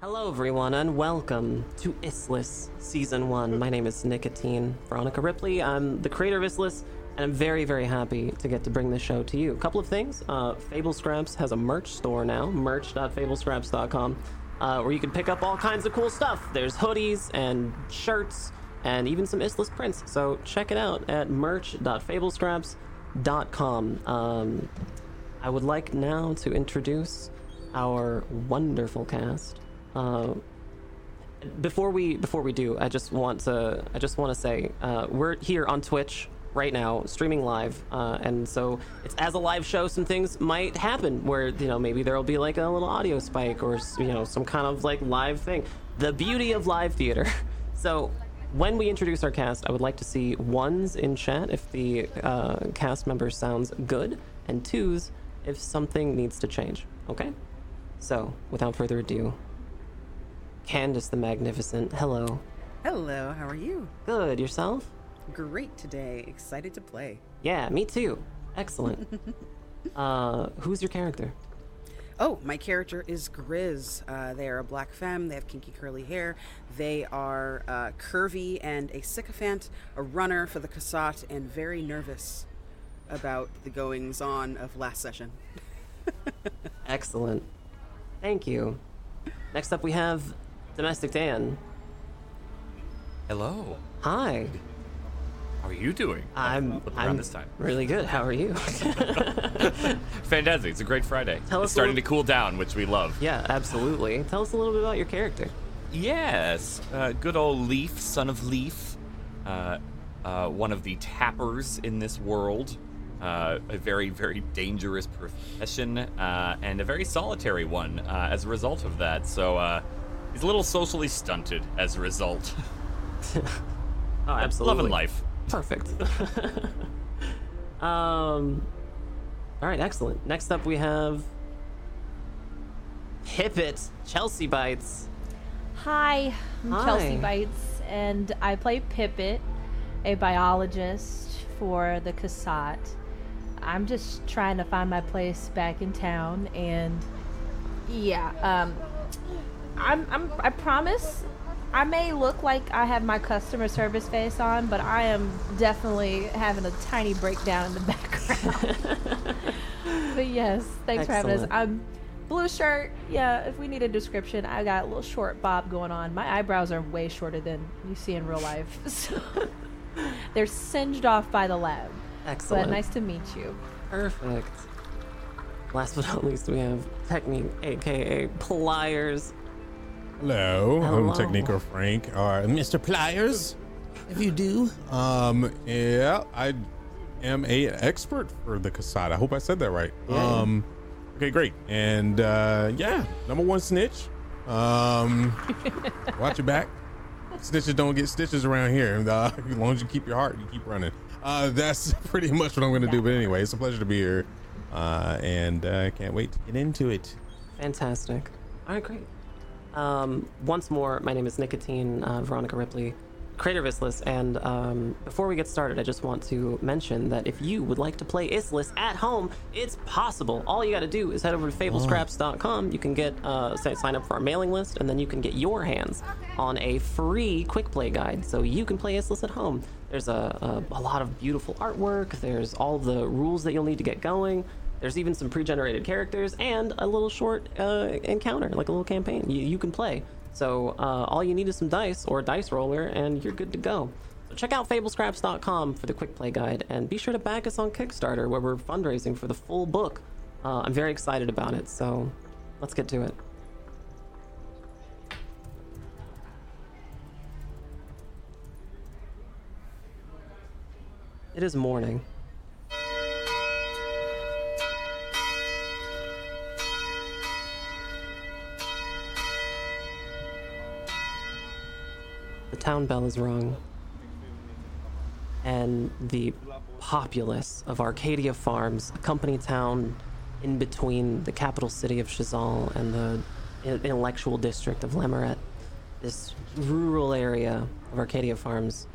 Hello, everyone, and welcome to Issliss Season 1. My name is Nikatine Veronica Ripley. I'm the creator of Issliss, and I'm very, very happy to get to bring this show to you. A couple of things. Uh, Fable Scraps has a merch store now, merch.fablescraps.com, uh, where you can pick up all kinds of cool stuff. There's hoodies and shirts and even some Issliss prints. So check it out at merch.fablescraps.com. Um, I would like now to introduce our wonderful cast. Uh, before we before we do, I just want to I just want to say uh, we're here on Twitch right now, streaming live, uh, and so it's as a live show. Some things might happen where you know maybe there'll be like a little audio spike or you know some kind of like live thing. The beauty of live theater. So when we introduce our cast, I would like to see ones in chat if the uh, cast member sounds good, and twos if something needs to change. Okay. So without further ado, Candace the Magnificent. Hello. Hello, how are you? Good. Yourself? Great today. Excited to play. Yeah, me too. Excellent. uh, who's your character? Oh, my character is Grizz. Uh, they are a black femme. They have kinky curly hair. They are uh, curvy and a sycophant, a runner for the Kasat, and very nervous about the goings on of last session. Excellent. Thank you. Next up, we have Domestic Dan. Hello. Hi. How are you doing? I'm, I'm around this time. really good. How are you? Fantastic. It's a great Friday. Tell it's starting little- to cool down, which we love. yeah, absolutely. Tell us a little bit about your character. Yes. Uh, good old Leaf, son of Leaf. Uh, uh, one of the tappers in this world. Uh, a very, very dangerous profession, uh, and a very solitary one uh, as a result of that. So uh, he's a little socially stunted as a result. Oh, absolutely. Loving life. Perfect. um. All right, excellent. Next up, we have Pippet Chelsea Bytes. Hi, I'm Hi. Chelsea Bytes, and I play Pippet, a biologist for the Kasat. I'm just trying to find my place back in town, and yeah, um, I'm, I'm, I promise I may look like I have my customer service face on, but I am definitely having a tiny breakdown in the background. but yes, thanks for having us. Excellent. I'm blue shirt. Yeah, if we need a description, I got a little short bob going on. My eyebrows are way shorter than you see in real life. So they're singed off by the lab. Excellent. But nice to meet you. Perfect. Last but not least, we have Techniq, aka Pliers. Hello, Hello. I'm Technico Frank, or Mr. Pliers, if you do. Um, yeah, I am a expert for the Casada. I hope I said that right. Yeah, yeah. Um, okay, great. And uh, yeah, number one snitch. Um, watch your back. Snitches don't get stitches around here. Uh, as long as you keep your heart, you keep running. Uh, that's pretty much what I'm going to do. But anyway, it's a pleasure to be here, uh, and uh, can't wait to get into it. Fantastic. All right, great. Um, once more, my name is Nikatine uh, Veronica Ripley, creator of Issliss, and um, before we get started, I just want to mention that if you would like to play Issliss at home, it's possible. All you got to do is head over to fablescraps.com. You can get uh, sign up for our mailing list, and then you can get your hands on a free quick play guide, so you can play Issliss at home. There's a, a, a lot of beautiful artwork. There's all the rules that you'll need to get going. There's even some pre-generated characters and a little short uh, encounter, like a little campaign you, you can play. So uh, all you need is some dice or a dice roller, and you're good to go. Check out fablescraps.com for the quick play guide, and be sure to back us on Kickstarter, where we're fundraising for the full book. Uh, I'm very excited about it, so let's get to it. It is morning. Town bell is rung, and the populace of Arcadia Farms, a company town in between the capital city of Chazal and the intellectual district of Lemaret, this rural area of Arcadia Farms,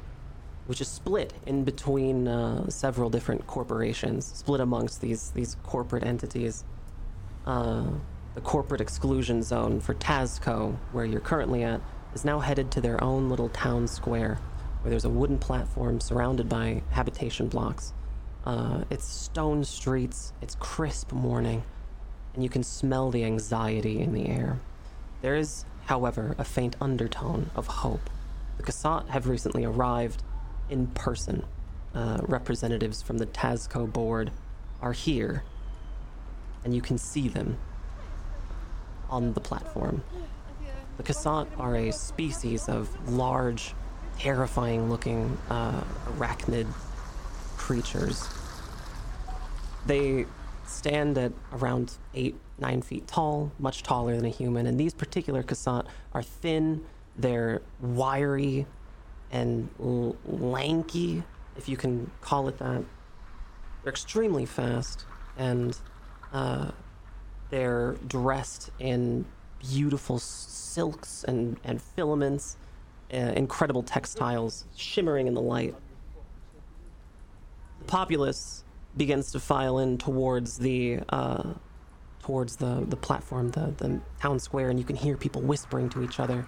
which is split in between uh, several different corporations, split amongst these these corporate entities. Uh, the corporate exclusion zone for Tazco, where you're currently at, is now headed to their own little town square, where there's a wooden platform surrounded by habitation blocks. Uh, it's stone streets, it's crisp morning, and you can smell the anxiety in the air. There is, however, a faint undertone of hope. The Kasat have recently arrived in person. Uh, representatives from the Tazco board are here, and you can see them on the platform. The Kasat are a species of large, terrifying looking uh, arachnid creatures. They stand at around eight, nine feet tall, much taller than a human, and these particular Kasat are thin, they're wiry and l- lanky, if you can call it that. They're extremely fast, and uh, they're dressed in beautiful silks and, and filaments, uh, incredible textiles shimmering in the light. The populace begins to file in towards the uh, towards the, the platform, the, the town square, and you can hear people whispering to each other,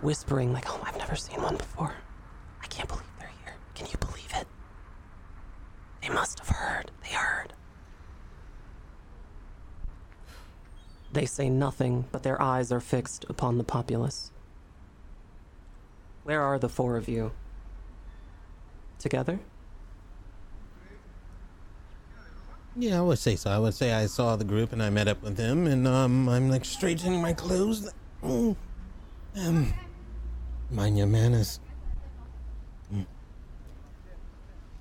whispering like, "Oh, I've never seen one before. I can't believe they're here. Can you believe it? They must have heard. They heard." They say nothing, but their eyes are fixed upon the populace. Where are the four of you? Together? Yeah, I would say so. I would say I saw the group and I met up with them, and um, I'm like straightening my clothes. Mm. Um, mind your manners.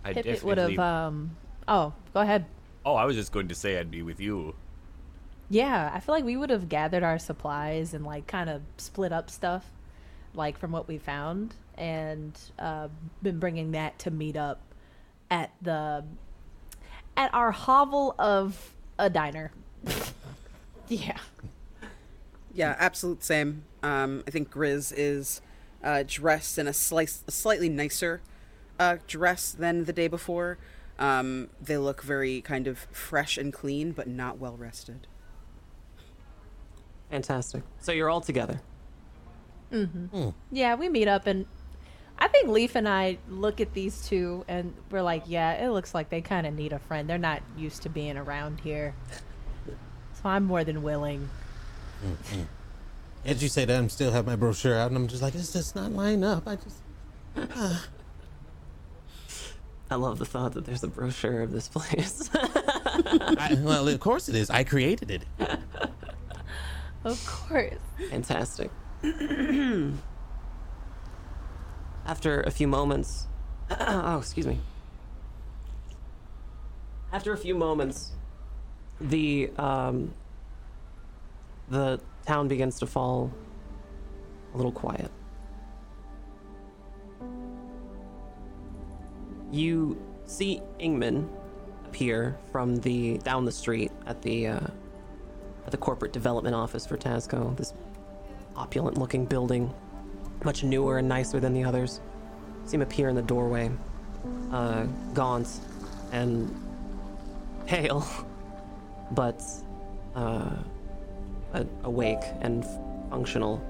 I Pippet would have. Um. Oh, go ahead. Oh, I was just going to say I'd be with you. Yeah, I feel like we would have gathered our supplies and like kind of split up stuff, like from what we found, and uh, been bringing that to meet up at the at our hovel of a diner. yeah. Yeah, absolute same. Um, I think Grizz is uh, dressed in a, slice, a slightly nicer uh, dress than the day before. Um, they look very kind of fresh and clean, but not well rested. Fantastic. So you're all together. Mm-hmm. Hmm. Yeah, we meet up and I think Leaf and I look at these two and we're like, yeah, it looks like they kind of need a friend. They're not used to being around here. So I'm more than willing. Mm-hmm. As you say that, I'm still have my brochure out, and I'm just like, it's just not line up. I just. Ah. I love the thought that there's a brochure of this place. I, well, of course it is. I created it. Of course. Fantastic. After a few moments, oh, excuse me. After a few moments, the um, the town begins to fall a little quiet. You see Ingman appear from the down the street at the uh, at the corporate development office for Tasco. This opulent looking building, much newer and nicer than the others. See him appear in the doorway, uh, gaunt and pale, but uh, awake and functional.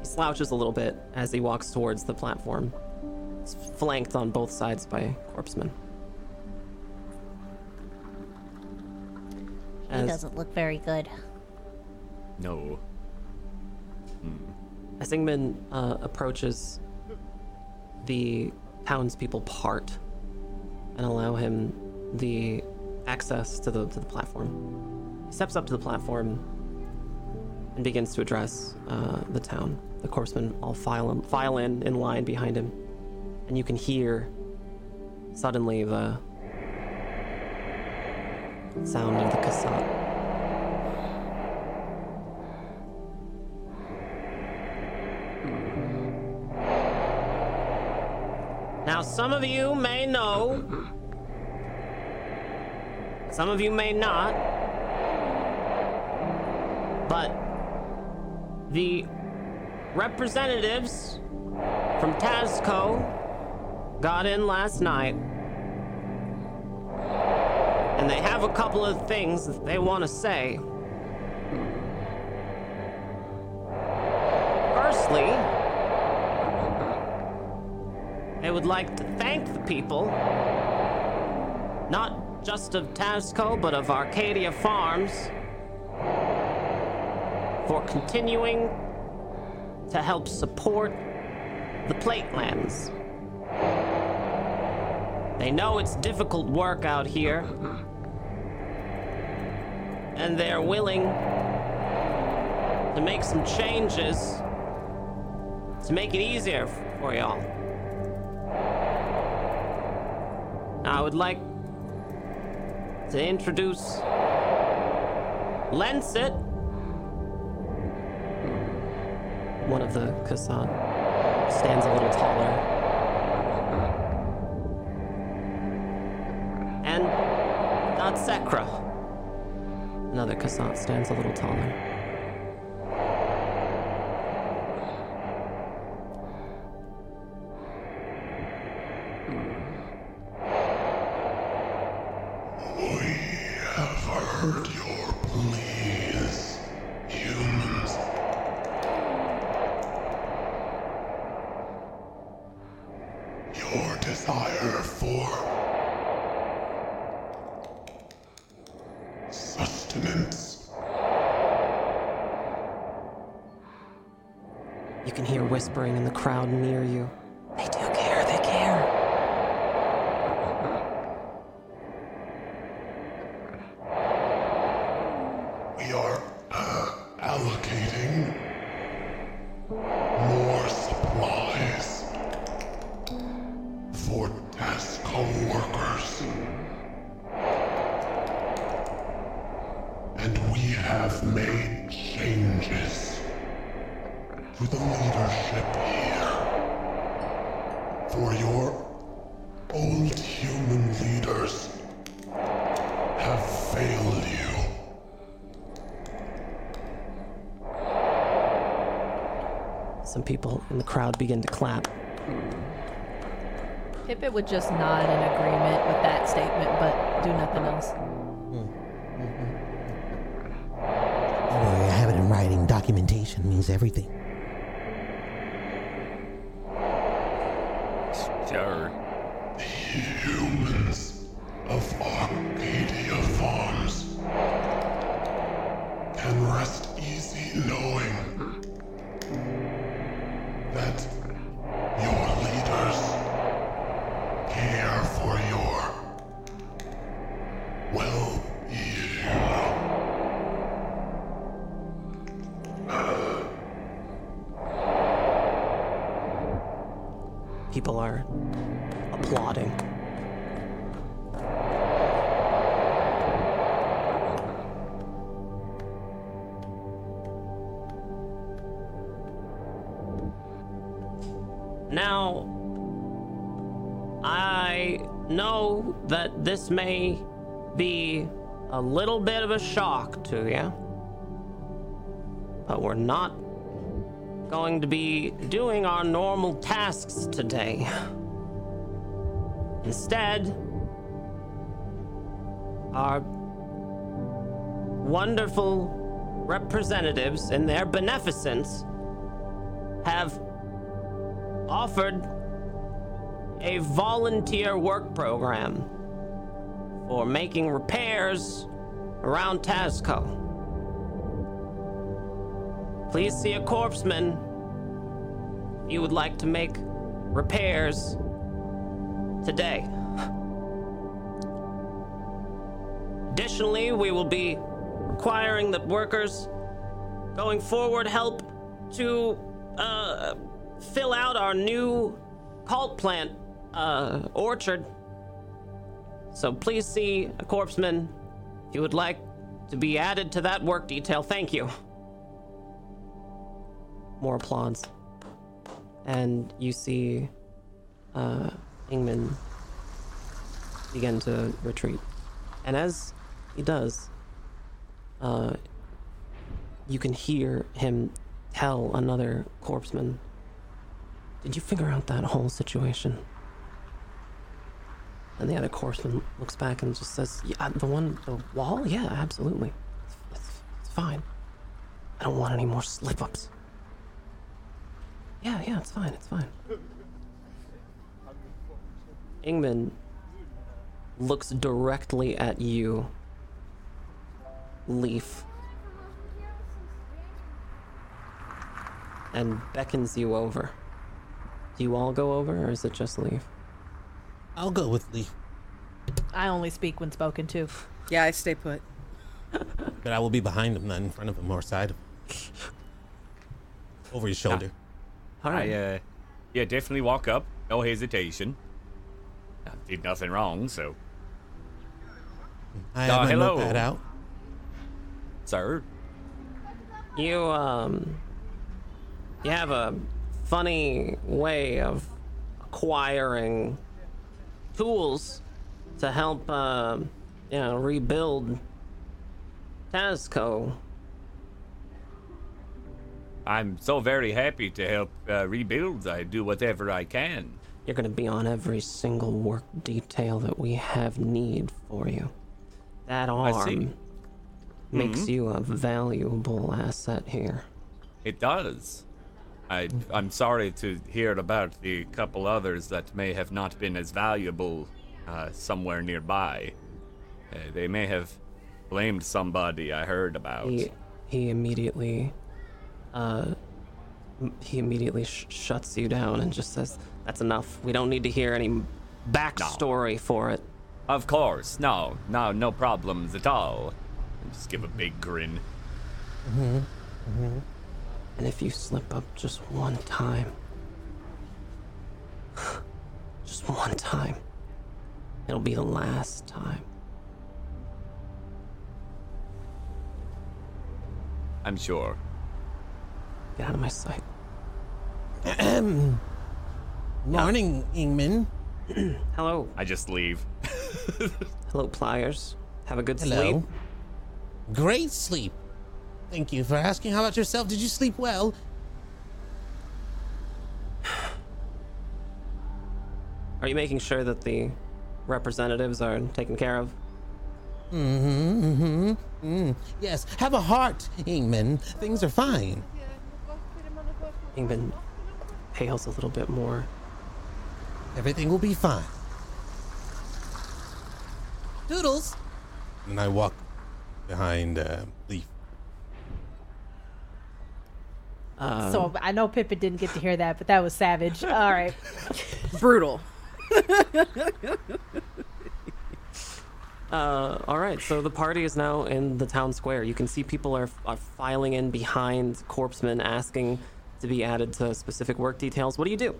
He slouches a little bit as he walks towards the platform. He's flanked on both sides by corpsemen. He As- doesn't look very good. No. As Ingman uh, approaches, the townspeople part and allow him the access to the to the platform. He steps up to the platform and begins to address uh, the town. The corpsemen all file in, file in in line behind him, and you can hear suddenly the sound of the Kasat. Now, some of you may know, some of you may not, but the representatives from Tazco got in last night, and they have a couple of things that they want to say. Firstly, they would like to thank the people, not just of Tasco, but of Arcadia Farms, for continuing to help support the Platelands. They know it's difficult work out here, and they're willing to make some changes to make it easier for y'all. I would like to introduce Lensit, one of the Kassan stands a little taller. Datsekra, another Kassan stands a little taller. You can hear whispering in the crowd near you. Would just nod in agreement with that statement, but do nothing else. Don't worry, I have it in writing. Documentation means everything. Sure. Humans People are applauding. Now, I know that this may be a little bit of a shock to you, but we're not going to be doing our normal tasks today. Instead, our wonderful representatives in their beneficence have offered a volunteer work program for making repairs around Tasco. Please see a corpseman if you would like to make repairs today. Additionally, we will be requiring that workers going forward help to uh, fill out our new cult plant uh, orchard. So please see a corpseman if you would like to be added to that work detail. Thank you. More applause. And you see uh, Ingman begin to retreat. And as he does, uh, you can hear him tell another corpseman, Did you figure out that whole situation? And the other corpseman looks back and just says, Yeah, the one, the wall? Yeah, absolutely. It's, it's, it's fine. I don't want any more slip ups. Yeah, yeah, it's fine. It's fine. Ingman looks directly at you, Leaf, and beckons you over. Do you all go over, or is it just Leaf? I'll go with Leaf, I only speak when spoken to. Yeah, I stay put. but I will be behind him, not in front of him or side of him. Over his shoulder. All right. I, uh, yeah, definitely walk up. No hesitation. I did nothing wrong, so. I Uh, have my hello. notepad out. Sir, You um you have a funny way of acquiring tools to help um you know rebuild Tazco. I'm so very happy to help uh, rebuild. I do whatever I can. You're gonna be on every single work detail that we have need for you. That arm makes you a valuable asset here. It does. I, I'm sorry to hear about the couple others that may have not been as valuable uh, somewhere nearby. Uh, they may have blamed somebody I heard about. He he immediately uh he immediately sh- shuts you down and just says that's enough. We don't need to hear any backstory for it. Of course, no, no, no problems at all. Just give a big grin. Mhm. Mhm. And if you slip up just one time, just one time, it'll be the last time. I'm sure. Get out of my sight. Morning, Ingman. Hello, I just leave. hello, pliers. Have a good Hello. sleep. Great sleep. Thank you for asking. How about yourself? Did you sleep well? Are you making sure that the representatives are taken care of? Mm-hmm. Mm-hmm. Yes. Have a heart, Ingman. Things are fine. Ingman pales a little bit more. Everything will be fine. Doodles. And I walk behind uh, Leaf. Um, so I know Pippet didn't get to hear that, but that was savage. All right. Brutal. Uh, all right, so the party is now in the town square. You can see people are, are filing in behind corpsemen asking to be added to specific work details. What do you do?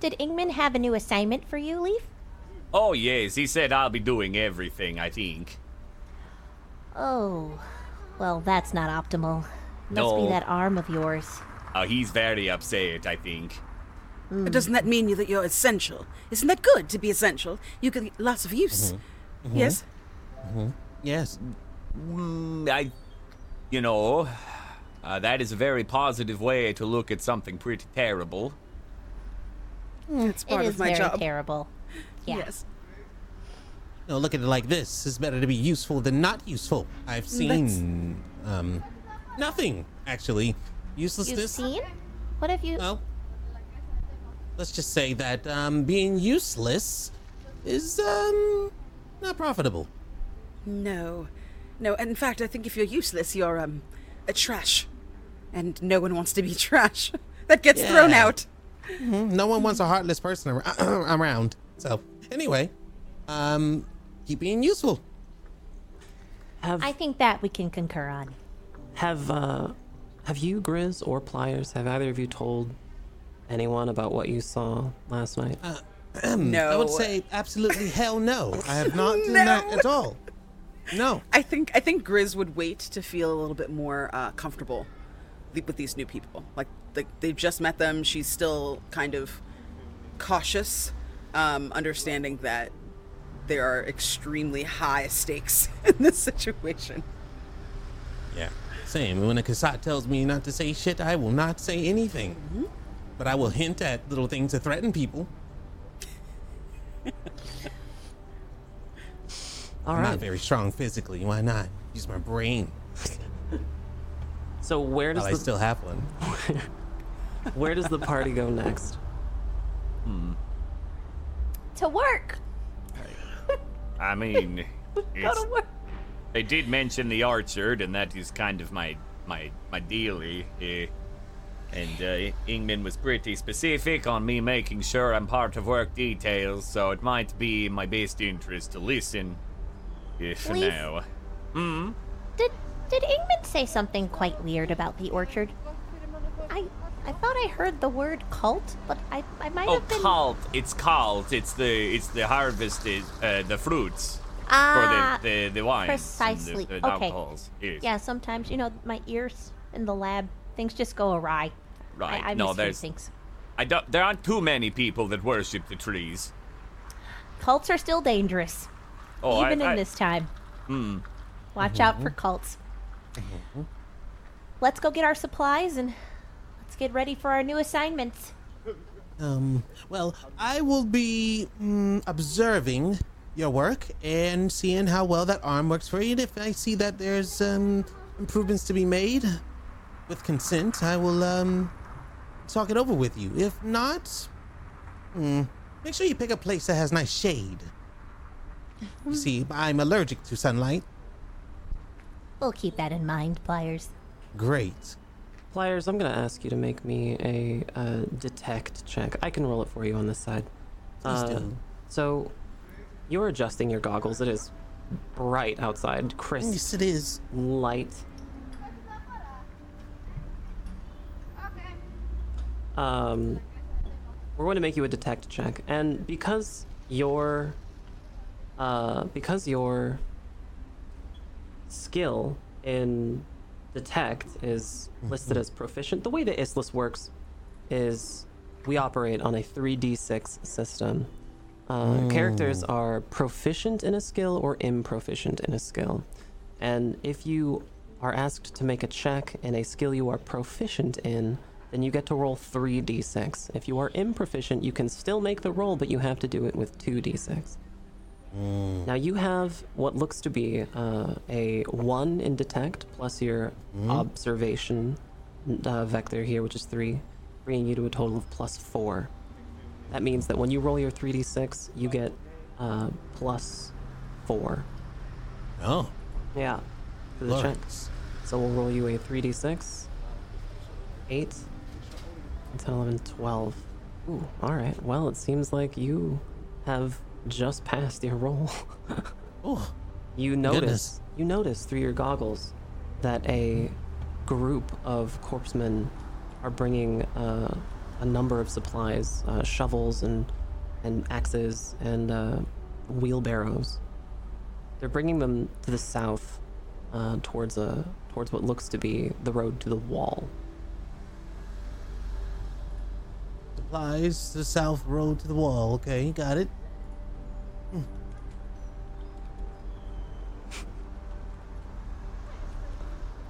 Did Ingman have a new assignment for you, Leaf? Oh, yes, he said I'll be doing everything, I think. Oh, well, that's not optimal. Must No. be that arm of yours. Uh, he's very upset, I think. Doesn't that mean you that you're essential? Isn't that good to be essential? You get lots of use. Yes. Yes. Mm, I, you know, uh, that is a very positive way to look at something pretty terrible. It's part it of my very job. terrible. Yeah. Yes. No, look at it like this. It's better to be useful than not useful. I've seen um nothing actually. Uselessness. You've seen? What have you? Well, let's just say that um being useless is um not profitable. No. No, in fact, I think if you're useless, you're um a trash. And no one wants to be trash. that gets thrown Yeah. out. No one wants a heartless person ar- around. So, anyway, um keep being useful. Have I think that we can concur on. have uh, have you, Grizz or Pliers? Have either of you told anyone about what you saw last night? No. I would say absolutely hell no. I have not done No. that at all. No. I think I think Grizz would wait to feel a little bit more uh, comfortable th- with these new people. Like, like they've just met them. She's still kind of cautious, um, understanding that there are extremely high stakes in this situation. Yeah. Same. When a Kasat tells me not to say shit, I will not say anything. But I will hint at little things to threaten people. All I'm right. not very strong physically. Why not? Use my brain. So where does Well, I still have one. where does the party go next? To work. I mean, it's, to work. they did mention the orchard, and that is kind of my my my dealy. eh. and uh, Ingman was pretty specific on me making sure I'm part of work details, so it might be in my best interest to listen. eh, for Leaf? now. Did did Ingman say something quite weird about the orchard? I I thought I heard the word cult, but I I might Oh, have been. Oh, cult! It's cult. It's the it's the harvested uh, the fruits Ah, for the the, the wines, and precisely. the, the Okay. alcohols. Yes. yeah. Sometimes you know my ears in the lab things just go awry. Right. I, I no, there's things. I don't. There aren't too many people that worship the trees. Cults are still dangerous, Oh, even I- in this time. Hmm. Watch out for cults. Let's go get our supplies and let's get ready for our new assignments. Um, well, I will be mm, observing your work and seeing how well that arm works for you. And if I see that there's um, improvements to be made with consent, I will um, talk it over with you. If not, hmm, make sure you pick a place that has nice shade. You see, I'm allergic to sunlight. We'll keep that in mind, Pliers. Great. Pliers, I'm gonna ask you to make me a uh, detect check. I can roll it for you on this side. Please Uh, do. So, you're adjusting your goggles. It is bright outside, crisp Yes, it is. light. Um, we're going to make you a detect check, and because your, uh, because your skill in detect is listed as proficient, the way that Issliss works is we operate on a 3d6 system. Uh, Characters are proficient in a skill or improficient in a skill. And if you are asked to make a check in a skill you are proficient in, then you get to roll 3d6. If you are improficient, you can still make the roll, but you have to do it with 2d6. Now you have what looks to be uh, a 1 in detect plus your observation uh, vector here, which is 3, bringing you to a total of plus 4. That means that when you roll your 3d6, you get uh, plus 4. Oh, Yeah, for the check. So we'll roll you a 3d6. 8, 10, 11, 12. Ooh, alright. Well, it seems like you have just past your roll. Oh, you notice, Goodness. you notice through your goggles that a group of corpsemen are bringing uh, a number of supplies, uh, shovels and and axes and uh, wheelbarrows. They're bringing them to the south, uh, towards a towards what looks to be the road to the wall. supplies to the south road to the wall. Okay, you got it.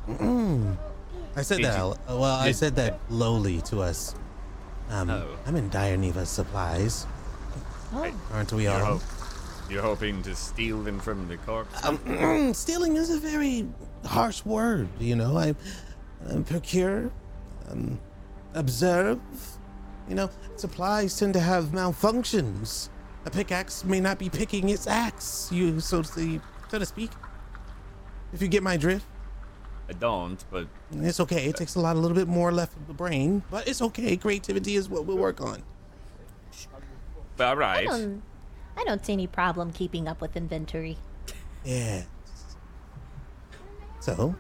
Mm. I said Did that. you- al- well, I did- said that lowly to us. Um, Oh. I'm in dire need of supplies, aren't we You're, all? hope, you're hoping to steal them from the corpse? Um, stealing is a very harsh word, you know. I procure, um, observe. You know, supplies tend to have malfunctions. A pickaxe may not be picking its axe, you so to, so to speak. If you get my drift, I don't, but it's okay. It takes a lot, a little bit more left of the brain, but it's okay. Creativity is what we'll work on. but all I don't, I don't see any problem keeping up with inventory. Yeah. So,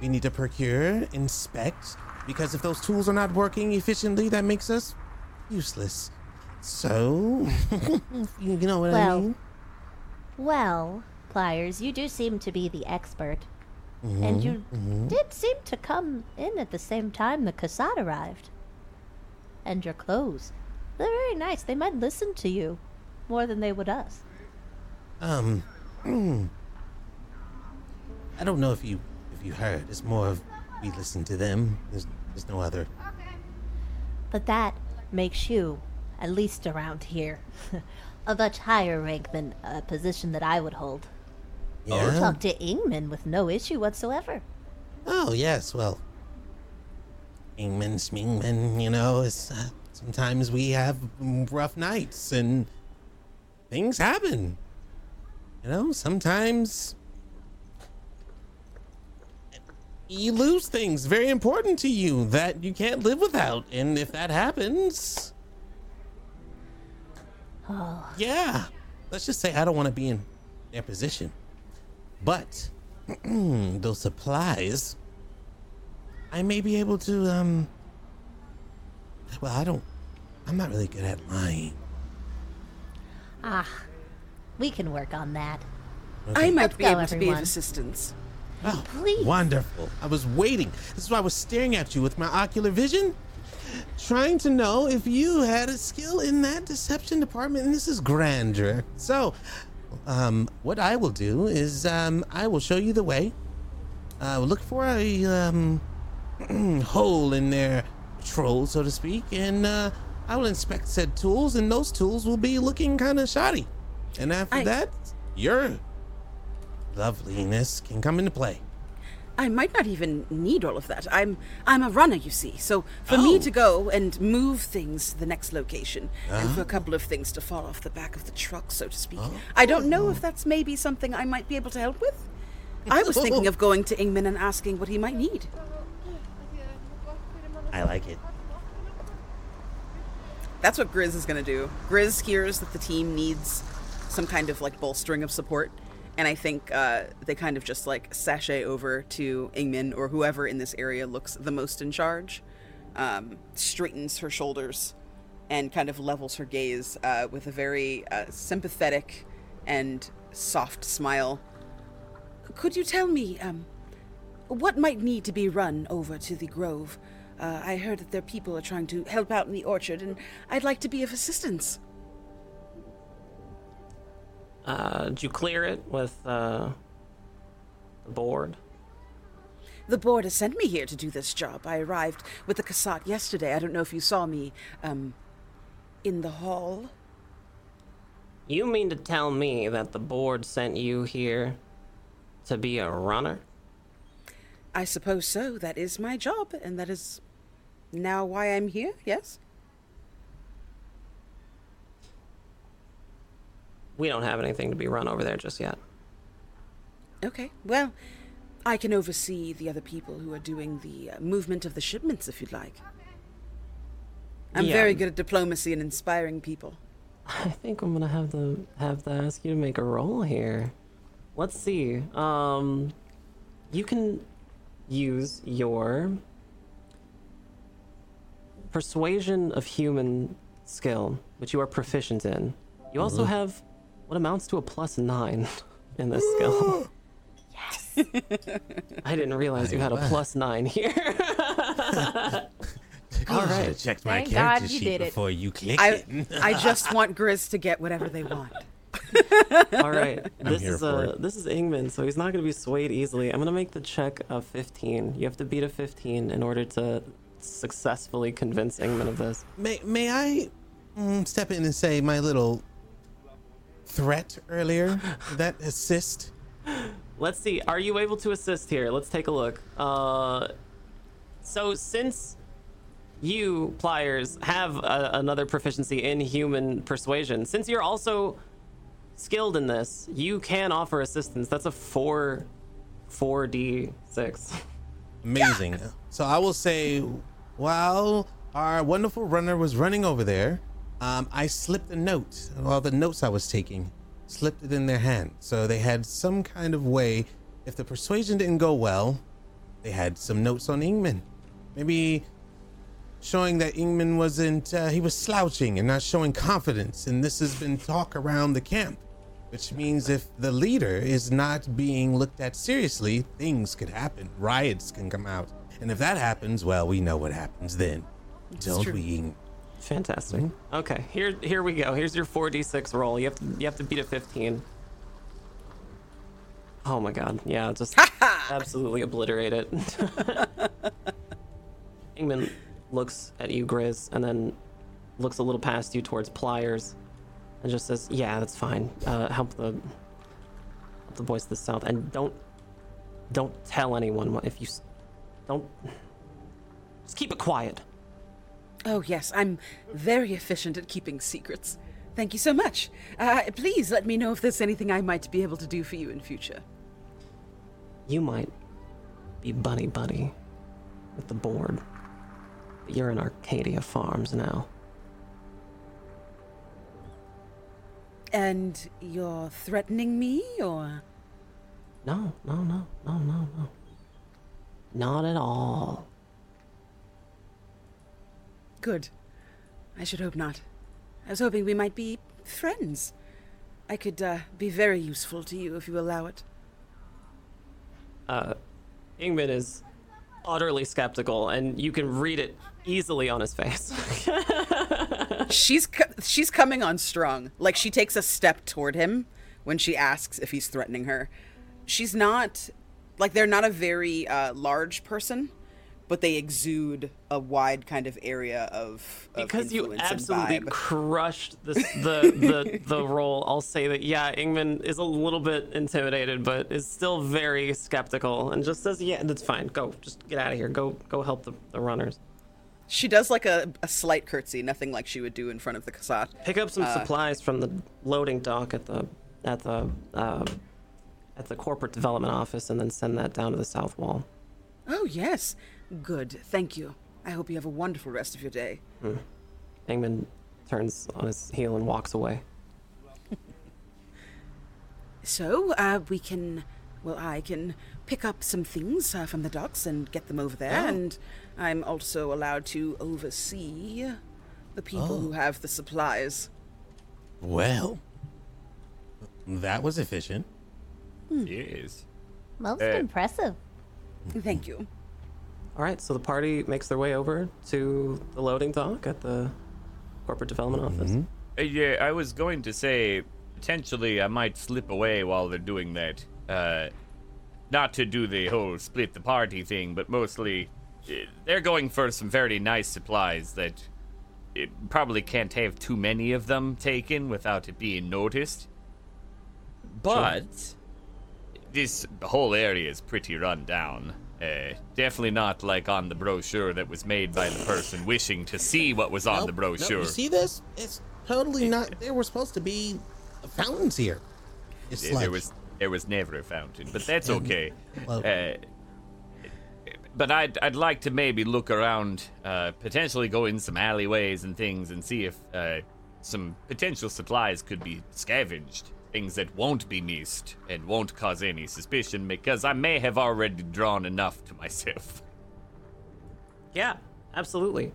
we need to procure, inspect, because if those tools are not working efficiently, that makes us useless. So, you know what I mean? Well, Pliers, you do seem to be the expert. and you did seem to come in at the same time the Kasat arrived. And your clothes. They're very nice. They might listen to you more than they would us. Um, I don't know if you if you heard. It's more of we listen to them. There's there's no other. But that makes you, at least around here, a much higher rank than a position that I would hold. Yeah. talk to Ingman with no issue whatsoever. Oh yes. Well, Ingman, Smingman, you know, it's, uh, sometimes we have rough nights and things happen. You know, sometimes you lose things very important to you that you can't live without. And if that happens, yeah, let's just say I don't want to be in their position. But those supplies, I may be able to, um, well, I don't, I'm not really good at lying. Ah, we can work on that. I might Let's be go, able to be of assistance. Oh, Please. Wonderful. I was waiting. This is why I was staring at you with my ocular vision, trying to know if you had a skill in that deception department. And this is grandeur. So, um, what I will do is um, I will show you the way. Uh, look for a um, hole in their patrol, so to speak, and uh, I will inspect said tools, and those tools will be looking kind of shoddy. And after I- that, your loveliness can come into play. I might not even need all of that. I'm I'm a runner, you see. So for me Oh. to go and move things to the next location, and Ah. for a couple of things to fall off the back of the truck, so to speak, I don't know Oh. if that's maybe something I might be able to help with. I was thinking of going to Ingman and asking what he might need. I like it. That's what Grizz is going to do. Grizz hears that the team needs some kind of like bolstering of support, and I think uh, they kind of just like sashay over to Ingman or whoever in this area looks the most in charge, um, straightens her shoulders, and kind of levels her gaze uh, with a very uh, sympathetic and soft smile. Could you tell me um, what might need to be run over to the grove? Uh, I heard that their people are trying to help out in the orchard, and I'd like to be of assistance. Uh, did you clear it with uh, the board? The board has sent me here to do this job. I arrived with the Kassat yesterday. I don't know if you saw me, um, in the hall. You mean to tell me that the board sent you here to be a runner? I suppose so. That is my job, and that is now why I'm here, yes? We don't have anything to be run over there just yet. Okay, well, I can oversee the other people who are doing the uh, movement of the shipments if you'd like. I'm Yeah. very good at diplomacy and inspiring people. I think I'm gonna have to have to ask you to make a roll here. Let's see. Um, you can use your persuasion of human skill, which you are proficient in. You also have what amounts to a plus nine in this skill. yes. I didn't realize you had a plus nine here. All right. Check my Thank God character you sheet did it. before you click I, it. I just want Grizz to get whatever they want. All right, this here is for uh, it. this is Ingman, so he's not going to be swayed easily. I'm going to make the check a 15. You have to beat a 15 in order to successfully convince Ingman of this. May may I mm, step in and say my little threat earlier? That assist? Let's see. Are you able to assist here? Let's take a look. Uh, so since you pliers have a, another proficiency in human persuasion, since you're also skilled in this, you can offer assistance. That's a four, four d six. Amazing. So I will say, while our wonderful runner was running over there, um, I slipped a note. All the notes I was taking, slipped it in their hand. So they had some kind of way. If the persuasion didn't go well, they had some notes on Ingman. Maybe showing that Ingman wasn't, uh, he was slouching and not showing confidence. And this has been talk around the camp, which means if the leader is not being looked at seriously, things could happen. Riots can come out. And if that happens, well, we know what happens then. Don't true. we? Ing- Fantastic. Okay, here here we go. Here's your 4d6 roll. You have to you have to beat a 15. Oh my god. Yeah, just absolutely obliterate it. Ingman looks at you, Grizz, and then looks a little past you towards Pliers and just says, "Yeah, that's fine. Uh, help the help the boys to the south and don't don't tell anyone if you don't just keep it quiet. Oh, yes, I'm very efficient at keeping secrets. Thank you so much. Uh, please let me know if there's anything I might be able to do for you in future. You might be buddy buddy with the board. But you're in Arcadia Farms now. And you're threatening me, or? No, no, no, no, no, no. Not at all. Good. I should hope not. I was hoping we might be friends. I could uh, be very useful to you if you allow it. Uh, Ingman is utterly skeptical, and you can read it easily on his face. She's co- she's coming on strong. Like she takes a step toward him when she asks if he's threatening her. She's not like they're not a very uh, large person, but they exude a wide kind of area of, of because you absolutely crushed this, the the the role. I'll say that yeah, Ingman is a little bit intimidated, but is still very skeptical, and just says, "Yeah, that's fine. Go, just get out of here. Go, go help the, the runners. She does like a, a slight curtsy, nothing like she would do in front of the Kasat. Pick up some Uh, supplies from the loading dock at the at the uh, at the corporate development office, and then send that down to the south wall." Oh yes, good. Thank you. I hope you have a wonderful rest of your day. Ingman turns on his heel and walks away. So, uh, we can, well, I can pick up some things uh, from the docks and get them over there, and I'm also allowed to oversee the people who have the supplies. Well, that was efficient. Yes. Most Eh. impressive. Thank you. All right, so the party makes their way over to the loading dock at the corporate development office. Uh, yeah, I was going to say potentially I might slip away while they're doing that. Uh, not to do the whole split the party thing, but mostly uh, they're going for some very nice supplies that it probably can't have too many of them taken without it being noticed. But this whole area is pretty run down. Uh, definitely not like on the brochure that was made by the person wishing to see what was on Nope, the nope, brochure. you see this? It's totally not. There were supposed to be fountains here. It's There- like there was there was never a fountain, but that's okay. well- uh, but I'd I'd like to maybe look around, uh, potentially go in some alleyways and things, and see if uh, some potential supplies could be scavenged. Things that won't be missed and won't cause any suspicion, because I may have already drawn enough to myself. Yeah, absolutely.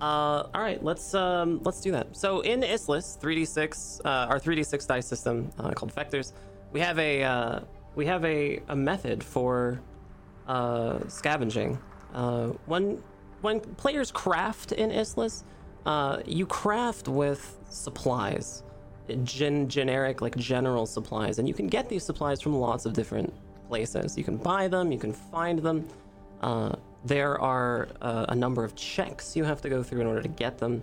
Uh, all right, let's um, let's do that. So in Issliss 3d6, uh, our 3d6 dice system uh, called Vectors, we have a uh, we have a, a method for uh, scavenging. Uh, when when players craft in Issliss, uh, you craft with supplies, gen- generic like general supplies, and you can get these supplies from lots of different places. You can buy them, you can find them. Uh, there are uh, a number of checks you have to go through in order to get them.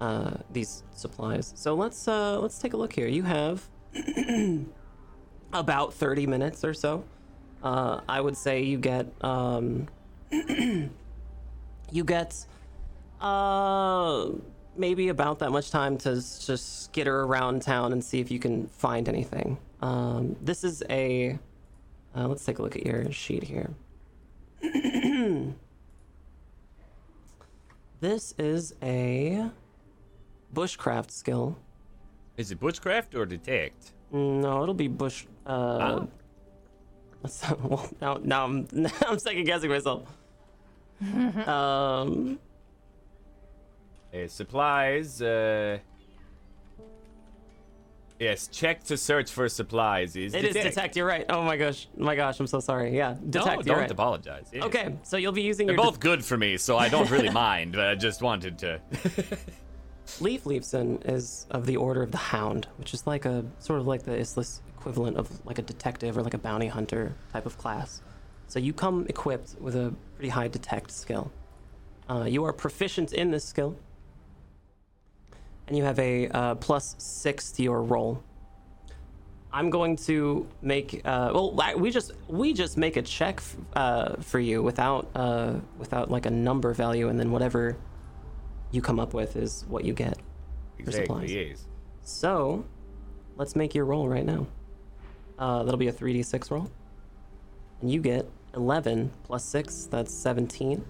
Uh, these supplies. So let's uh, let's take a look here. You have about 30 minutes or so. Uh, I would say you get um, you get uh, maybe about that much time to s- just skitter around town and see if you can find anything. Um, this is a uh, let's take a look at your sheet here. this is a bushcraft skill. Is it bushcraft or detect? No, it'll be bush. Uh, let's- well, now, now I'm now I'm second guessing myself. um, Uh, supplies. Uh, yes, check to search for supplies is it is detect. You're right. Oh my gosh, my gosh, I'm so sorry. Yeah, No, detect. don't right. apologize. Yeah. Okay, so you'll be using They're your both good for me, so I don't really mind. But I just wanted to. Leaf Leafson is of the Order of the Hound, which is like a sort of like the Issliss equivalent of like a detective or like a bounty hunter type of class. So you come equipped with a pretty high detect skill. Uh, you are proficient in this skill, and you have a uh, plus six to your roll. I'm going to make uh, well we just we just make a check f- uh, for you without uh, without like a number value and then whatever you come up with is what you get for supplies. Exactly. So, let's make your roll right now. Uh, that'll be a 3d6 roll. And you get 11 plus 6, that's 17.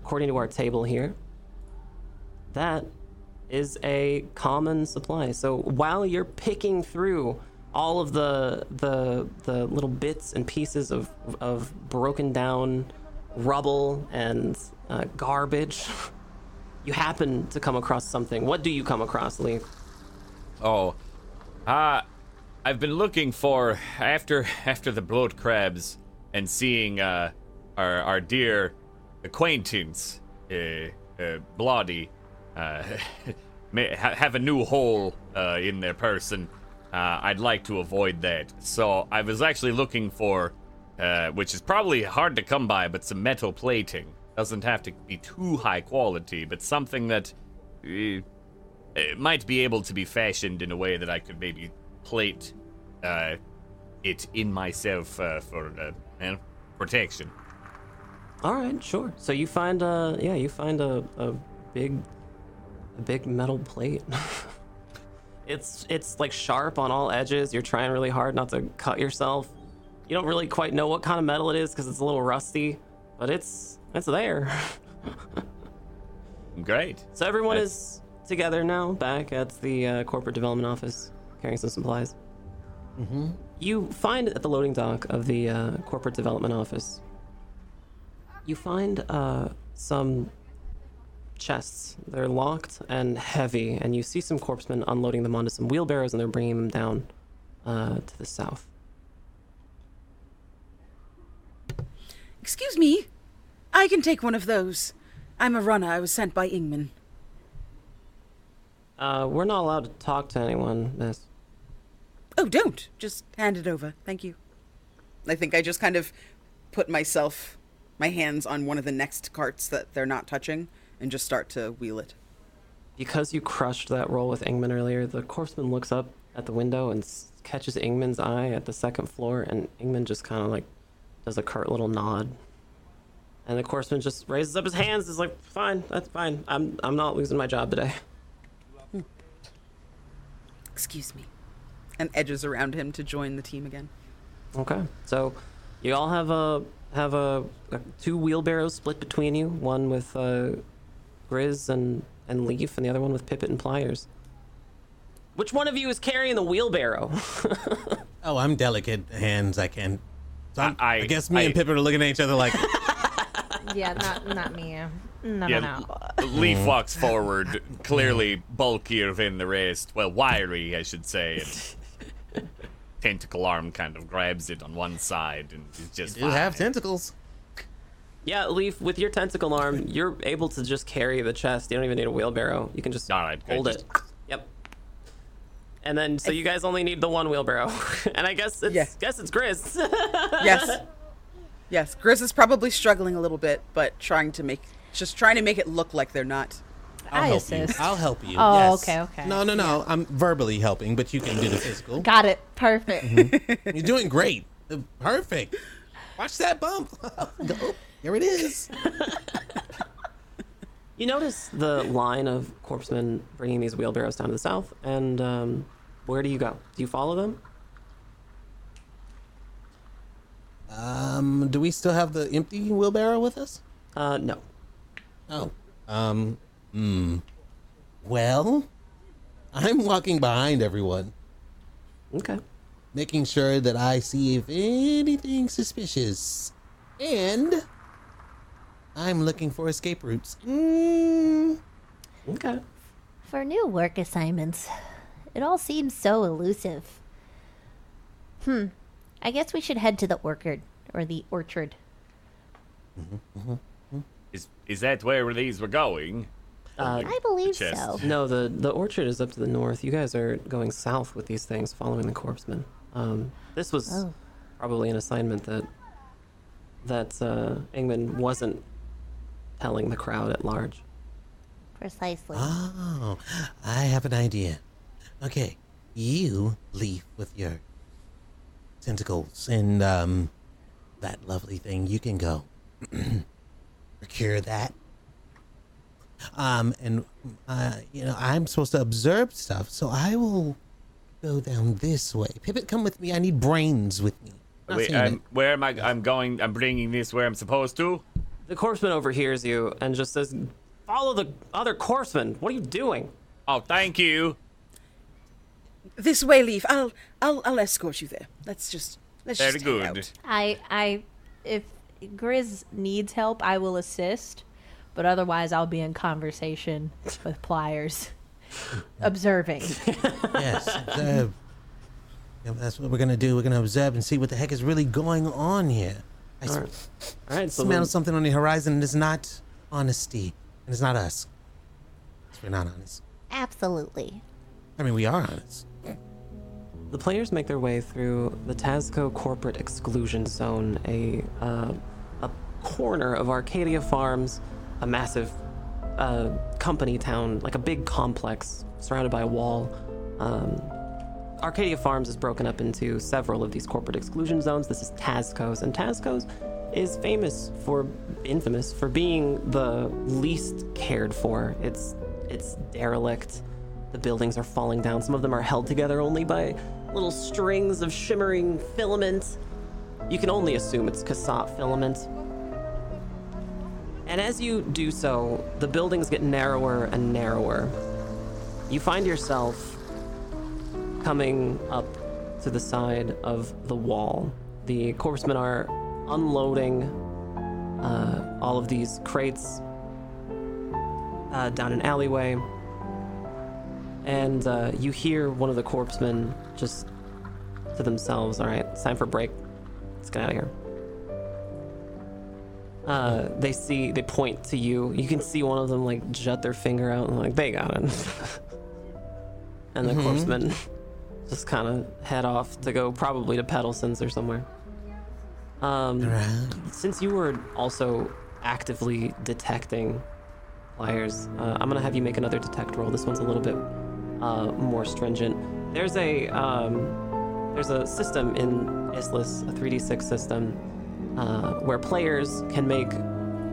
According to our table here, that is a common supply. So while you're picking through all of the the the little bits and pieces of of broken down rubble and uh, garbage, you happen to come across something. What do you come across, Lee? Oh, uh, I've been looking for after after the blood crabs and seeing uh, our our dear acquaintance, uh, uh, Bloody, uh, have a new hole uh, in their person. Uh, I'd like to avoid that. So I was actually looking for, uh, which is probably hard to come by, but some metal plating. Doesn't have to be too high quality, but something that. Uh, might be able to be fashioned in a way that I could maybe plate uh, it in myself for protection. All right, sure. So you find a yeah, you find a, a big a big metal plate. it's it's like sharp on all edges. You're trying really hard not to cut yourself. You don't really quite know what kind of metal it is because it's a little rusty, but it's it's there. Great. So everyone That's- is together now, back at the uh, corporate development office, carrying some supplies. Mm-hmm. You find at the loading dock of the uh, corporate development office, you find uh, some chests. They're locked and heavy, and you see some corpsemen unloading them onto some wheelbarrows, and they're bringing them down uh, to the south. Excuse me. I can take one of those. I'm a runner. I was sent by Ingman. Uh, we're not allowed to talk to anyone, miss. Oh, don't. Just hand it over. Thank you. I think I just kind of put myself, my hands on one of the next carts that they're not touching and just start to wheel it. Because you crushed that roll with Ingman earlier, the corpseman looks up at the window and catches Ingman's eye at the second floor, and Ingman just kind of like does a curt little nod. And the corpseman just raises up his hands, is like, "Fine, that's fine. I'm I'm not losing my job today." Excuse me. And edges around him to join the team again. Okay, so you all have a have a, a two wheelbarrows split between you, one with uh, Grizz and and Leaf, and the other one with Pippet and Pliers. Which one of you is carrying the wheelbarrow? Oh, I'm delicate hands. I can. So I'm- I- I, guess me I- and Pippet are looking at each other like, Yeah, not not me. No, Yeah, no, no. Leaf mm. walks forward, clearly mm. bulkier than the rest. Well, wiry, I should say. And tentacle arm kind of grabs it on one side and is just do have tentacles. Yeah, Leaf, with your tentacle arm, you're able to just carry the chest. You don't even need a wheelbarrow. You can just All right, hold Just- it. Yep. And then, so you guys only need the one wheelbarrow. and I guess it's Yeah. guess it's Grizz. Yes. yes. Grizz is probably struggling a little bit, but trying to make just trying to make it look like they're not. I'll I help assist. you. I'll help you. Oh, yes. okay, okay. No, no, no. I'm verbally helping, but you can do the physical. Got it. Perfect. Mm-hmm. You're doing great. Perfect. Watch that bump. Go. There it is. you notice the line of corpsemen bringing these wheelbarrows down to the south, and um, where do you go? Do you follow them? Um, do we still have the empty wheelbarrow with us? Uh, no. Oh. Um. Hmm. Well, I'm walking behind everyone, Okay. making sure that I see if anything suspicious, and I'm looking for escape routes. Mm. Okay. For new work assignments, it all seems so elusive. Hmm. I guess we should head to the orchard or the orchard. Is is that where these were going? Uh, I believe chest. so. no, the the orchard is up to the north. You guys are going south with these things, following the corpsemen. Um, this was Oh. probably an assignment that that uh, Ingman wasn't telling the crowd at large. Precisely. Oh, I have an idea. Okay, you leave with your tentacles and um, that lovely thing, you can go procure that. Um, and uh, you know, I'm supposed to observe stuff, so I will go down this way. Pippet, come with me. I need brains with me. Wait, I'm, where am I? I'm going. I'm bringing this where I'm supposed to. The corpseman overhears you and just says, "Follow the other corpseman. What are you doing?" Oh, thank you. This way, Leaf. I'll I'll I'll escort you there. Let's just let's Very just hang good. out. I I if Grizz needs help, I will assist, but otherwise I'll be in conversation with Pliers, observing. Yes, observe. Yeah, that's what we're gonna do. We're gonna observe and see what the heck is really going on here. I s- All right. All right. So smell then- something on the horizon, and it's not honesty, and it's not us. We're not honest. Absolutely. I mean, we are honest. The players make their way through the Tazco Corporate Exclusion Zone, a uh, a corner of Arcadia Farms, a massive uh, company town, like a big complex surrounded by a wall. Um, Arcadia Farms is broken up into several of these corporate exclusion zones. This is Tazco's, and Tazco's is famous for, infamous for being the least cared for. It's it's derelict. The buildings are falling down. Some of them are held together only by little strings of shimmering filament. You can only assume it's cassette filament. And as you do so, the buildings get narrower and narrower. You find yourself coming up to the side of the wall. The corpsemen are unloading uh, all of these crates uh, down an alleyway. And uh, you hear one of the corpsemen just to themselves, all right, it's time for a break. Let's get out of here. Uh, they see, they point to you. You can see one of them like jut their finger out and like, they got it. and the corpsemen just kind of head off to go probably to Pedalson's or somewhere. Um, Right. since you were also actively detecting liars, uh, I'm gonna have you make another detect roll. This one's a little bit uh, more stringent. There's a um, there's a system in Issliss, a 3d6 system, uh, where players can make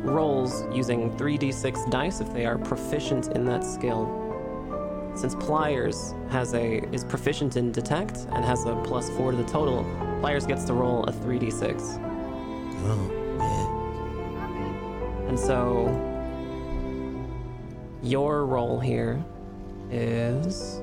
rolls using 3d6 dice if they are proficient in that skill. Since Pliers has a is proficient in detect and has a plus four to the total, Pliers gets to roll a 3d6. Oh, yeah. And so your role here is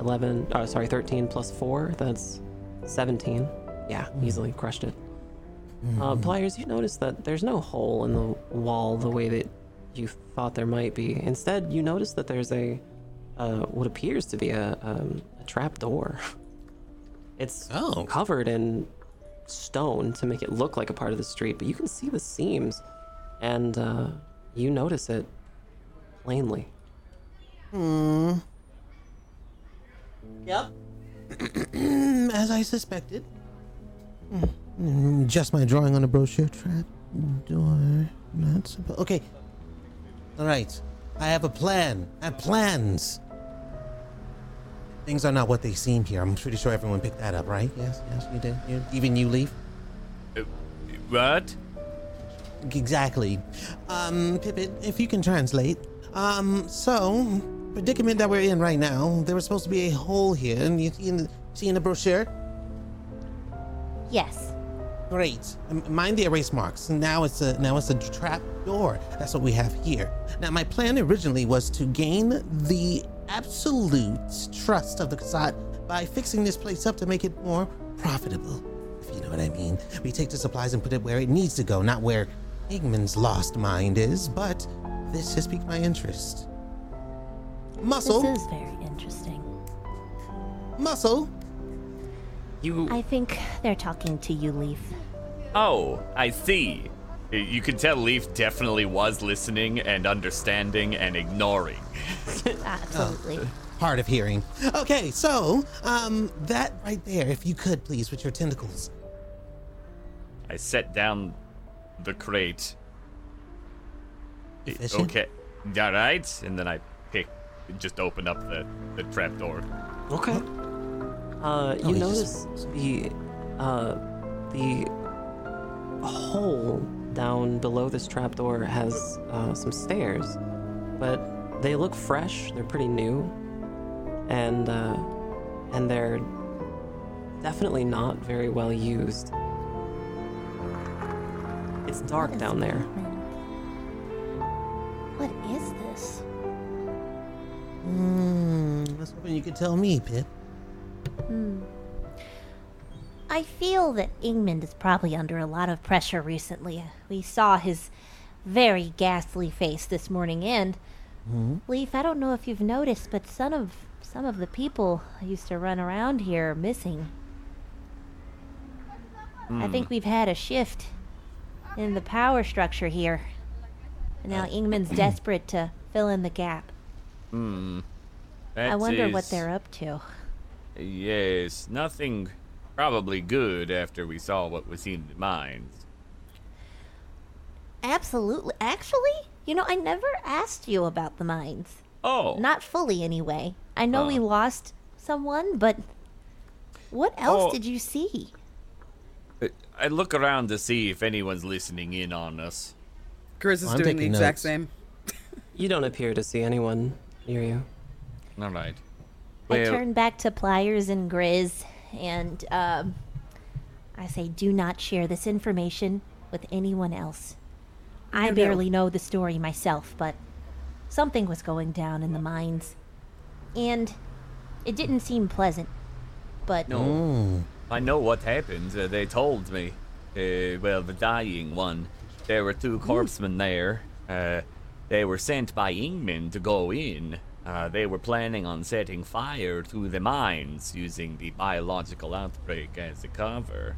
11, oh, sorry, 13 plus 4. That's 17. Yeah, hmm. easily crushed it. Uh, mm-hmm. Pliers, you notice that there's no hole in the wall the way that you thought there might be. Instead, you notice that there's a, uh, what appears to be a, um, a trap door. It's Oh. covered in stone to make it look like a part of the street, but you can see the seams, and uh, you notice it plainly. Hmm. Yep. As I suspected. Mm, Just my drawing on a brochure trap door. Not supposed. Okay. All right. I have a plan. I have plans. Things are not what they seem here. I'm pretty sure everyone picked that up, right? Yes, yes, you did. You, even you, Leaf. What? Exactly. Um, Pippet, if you can translate. Um, so, predicament that we're in right now, there was supposed to be a hole here, and you see in the, see in the brochure? Yes. Great. Um, mind the erase marks. Now it's a now it's a trap door. That's what we have here. Now my plan originally was to gain the absolute trust of the Kasat by fixing this place up to make it more profitable. If you know what I mean. We take the supplies and put it where it needs to go, not where Ingman's lost mind is, but this has piqued my interest. Muscle, This is very interesting. muscle. You I think they're talking to you, Leaf. Oh, I see. You can tell Leaf definitely was listening and understanding and ignoring. Absolutely. Hard of hearing. Okay, so, um, that right there, if you could please, with your tentacles. I set down the crate. I- Efficient? Okay. All right. And then I pick just open up the the trap door. Okay. Uh, Oh, you he notice just- the uh, the hole down below this trapdoor has uh, some stairs, but they look fresh. They're pretty new, and uh, and they're definitely not very well used. It's dark down there. What is this? Hmm. I was hoping you could tell me, Pip. I feel that Ingman is probably under a lot of pressure recently. We saw his very ghastly face this morning, and mm-hmm. Leaf, I don't know if you've noticed, but some of some of the people who used to run around here are missing. I think hmm. we've had a shift in the power structure here. And now uh, Ingman's desperate to fill in the gap. Hmm. I That wonder what they're up to. Yes, nothing probably good after we saw what was seen in the mines. Absolutely. Actually, you know, I never asked you about the mines. Oh, Not fully, anyway. I know we Uh. lost someone, but what else Oh. did you see? I look around to see if anyone's listening in on us. Grizz is I'm doing the exact notes. same. You don't appear to see anyone near you. All right. I turn back to Pliers and Grizz, and um, I say, do not share this information with anyone else. I No, no. barely know the story myself, but something was going down in the mines, and it didn't seem pleasant. But no, I know what happened. Uh, they told me. Uh, well, the dying one. There were two corpsemen there. Uh, they were sent by Ingman to go in. Uh, they were planning on setting fire to the mines using the biological outbreak as a cover.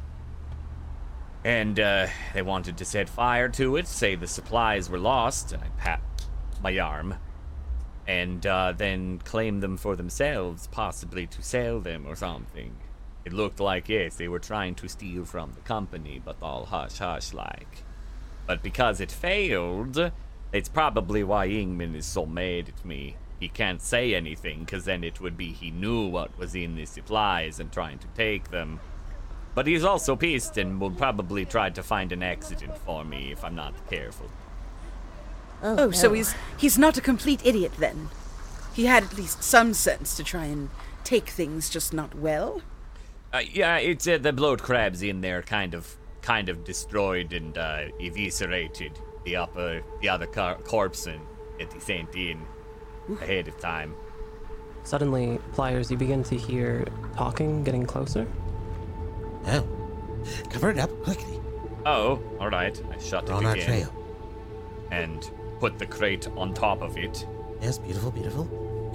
And uh, they wanted to set fire to it, say the supplies were lost. I pat my arm. And uh, then claim them for themselves, possibly to sell them or something. It looked like, yes, they were trying to steal from the company, but all hush hush like. But because it failed, it's probably why Ingman is so mad at me. He can't say anything, because then it would be he knew what was in the supplies and trying to take them. But he's also pissed and will probably try to find an accident for me if I'm not careful. Oh, so no. he's he's not a complete idiot then. He had at least some sense to try and take things just not well. Uh, yeah, it's uh, the bloat crabs in there, kind of, kind of destroyed and uh, eviscerated the upper, the other car- corpse and that he sent in ahead of time. Suddenly, Pliers, you begin to hear talking getting closer. Oh. Cover it up quickly. Oh, all right. I shut We're it on our trail. and put the crate on top of it. Yes, beautiful, beautiful.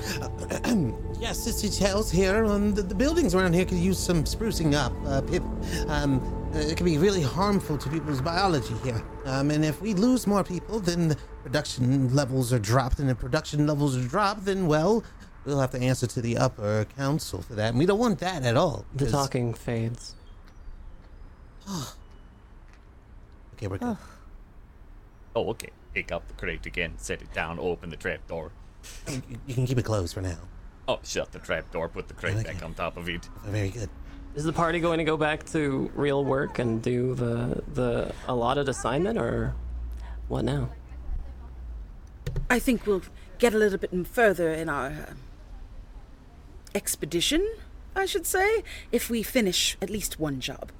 yes, this details here on the, the buildings around here could use some sprucing up. Uh, Pip, um, uh, it can be really harmful to people's biology here. Um, and if we lose more people, then the production levels are dropped. And if production levels are dropped, then, well, we'll have to answer to the upper council for that. And we don't want that at all. The 'cause- talking fades. Okay, we're good. Oh, okay. Pick up the crate again, set it down, open the trap door. You, you can keep it closed for now. Oh, shut the trap door, put the crate Okay. back on top of it. Very good. Is the party going to go back to real work and do the the allotted assignment, or what now? I think we'll get a little bit further in our uh, expedition, I should say, if we finish at least one job.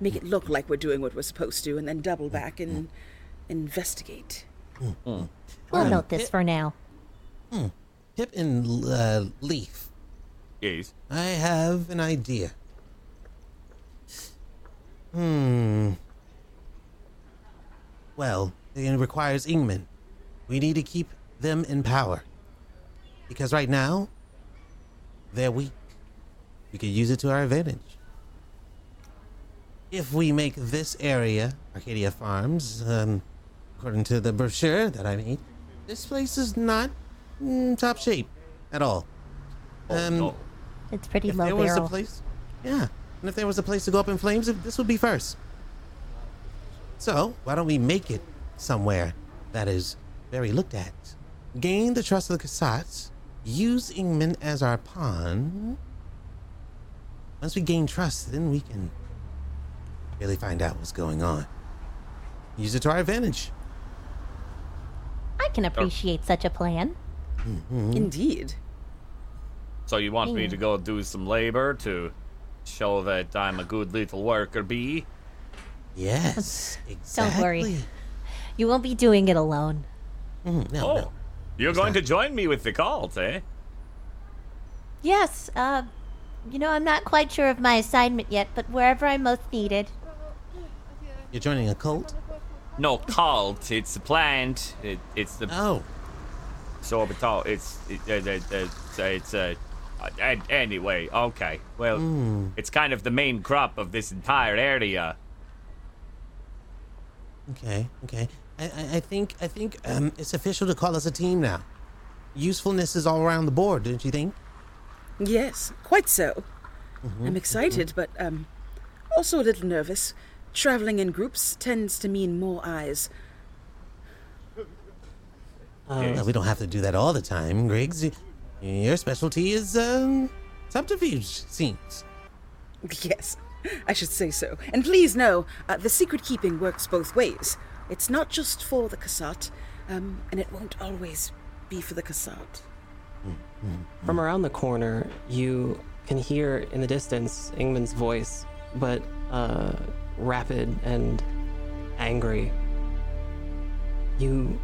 Make it look like we're doing what we're supposed to, and then double back and investigate. we'll Um, note this it- for now. Pip and uh, Leaf, Yes. I have an idea. Hmm. Well, it requires Ingman. We need to keep them in power. Because right now, they're weak. We could use it to our advantage. If we make this area, Arcadia Farms, um, according to the brochure that I made, this place is not mm, top shape at all. Oh, Um, no. It's pretty if low there was a place, yeah, and if there was a place to go up in flames, this would be first. So why don't we make it somewhere that is very looked at, gain the trust of the Kasats, use Ingman as our pawn. Once we gain trust, then we can really find out what's going on. Use it to our advantage. I can oh. appreciate such a plan. Mm-hmm. Indeed. So you want me to go do some labor to show that I'm a good little worker bee? Yes, exactly. Don't worry. You won't be doing it alone. Mhm, no, Oh, no. you're going to join me with the cult, eh? Yes, uh, you know, I'm not quite sure of my assignment yet, but wherever I'm most needed. You're joining a cult? No cult. It's a plant. It, it's the Oh, sorbitol. It's it, it, it, it's it's a. Uh, an- anyway, okay. Well, it's kind of the main crop of this entire area. okay, okay. I, I, I think I think um, it's official to call us a team now. Usefulness is all around the board, don't you think? Yes, quite so. I'm excited, but um, also a little nervous. Traveling in groups tends to mean more eyes. Well, we don't have to do that all the time, Grizz. Y- Your specialty is um, subterfuge scenes. Yes, I should say so. And please know, uh, the secret keeping works both ways. It's not just for the Kasat, um, and it won't always be for the Kasat. From around the corner, you can hear in the distance Ingman's voice, but uh, rapid and angry. You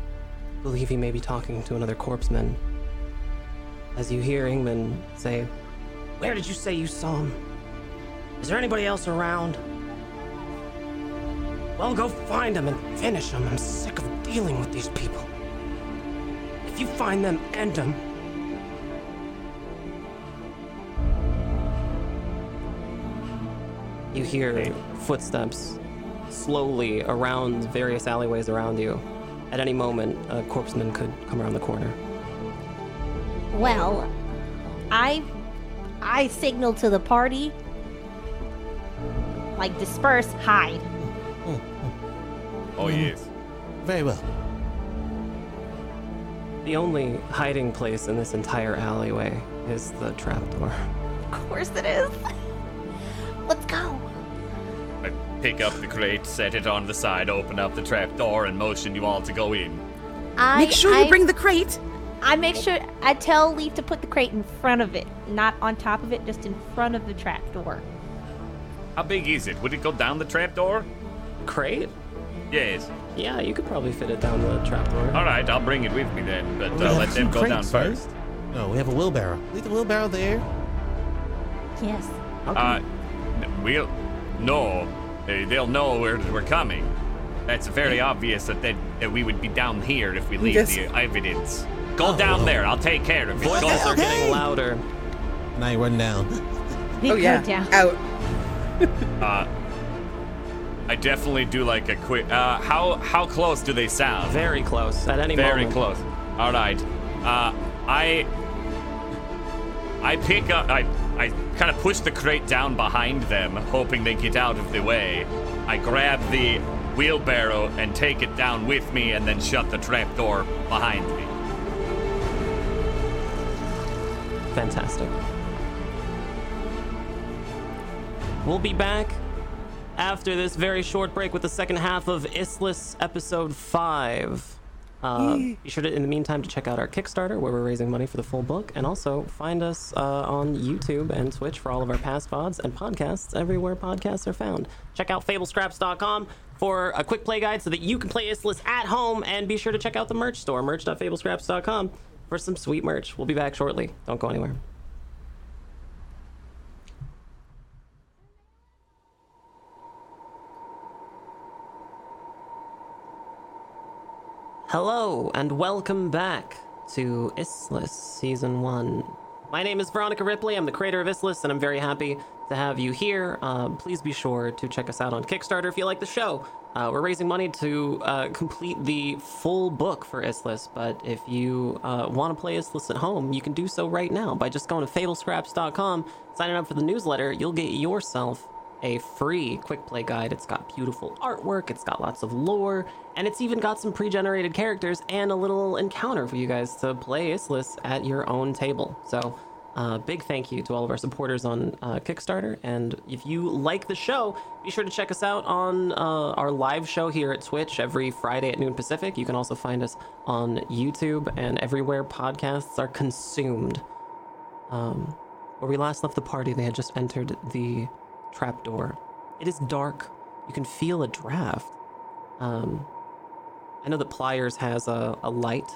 believe he may be talking to another corpseman. As you hear Ingman say, Where did you say you saw him? Is there anybody else around? Well, go find him and finish him. I'm sick of dealing with these people. If you find them, end them. You hear footsteps slowly around various alleyways around you. At any moment, a corpseman could come around the corner. Well, I I signal to the party like disperse, hide. Oh mm-hmm. yes. Very well. The only hiding place in this entire alleyway is the trapdoor. Of course it is. Let's go. I pick up the crate, set it on the side, open up the trap door, and motion you all to go in. I Make sure I, you bring the crate. I make sure I tell Leaf to put the crate in front of it, not on top of it, just in front of the trapdoor. How big is it? Would it go down the trap door? Crate? Yes. Yeah, you could probably fit it down the trapdoor. All right, I'll bring it with me then, but uh, let them go down crates, first. No, we have a wheelbarrow. Leave the wheelbarrow there. Yes. Okay. Uh, n- we'll no. Uh, they'll know we're we're coming. That's very obvious that they, that we would be down here if we leave Yes. the evidence. Go down there. I'll take care of it. Go Voices are getting louder. Now you run down. We oh go yeah, down. out. Uh, I definitely do like a quick. Uh, how how close do they sound? Very close. At any moment. Very moment. close. All right. Uh, I I pick up. I I kind of push the crate down behind them, hoping they get out of the way. I grab the wheelbarrow and take it down with me, and then shut the trap door behind me. Fantastic. We'll be back after this very short break with the second half of Issliss episode 5. Uh, be sure to, in the meantime, to check out our Kickstarter where we're raising money for the full book, and also find us uh, on YouTube and Twitch for all of our past pods and podcasts everywhere podcasts are found. Check out FableScraps.com for a quick play guide so that you can play Issliss at home, and be sure to check out the merch store, merch.fablescraps.com, for some sweet merch. We'll be back shortly. Don't go anywhere. Hello, and welcome back to Issliss Season 1. My name is Veronica Ripley. I'm the creator of Issliss, and I'm very happy to have you here. Um, please be sure to check us out on Kickstarter if you like the show. Uh, we're raising money to uh, complete the full book for Issliss, but if you uh, want to play Issliss at home, you can do so right now by just going to fablescraps.com, signing up for the newsletter. You'll get yourself a free quick play guide. It's got beautiful artwork, it's got lots of lore, and it's even got some pre generated characters and a little encounter for you guys to play Issliss at your own table. So, uh, big thank you to all of our supporters on uh, Kickstarter. And if you like the show, be sure to check us out on uh, our live show here at Twitch every Friday at noon Pacific. You can also find us on YouTube and everywhere podcasts are consumed. Um, where we last left the party, they had just entered the trapdoor. It is dark. You can feel a draft. Um, I know that Pliers has a, a light.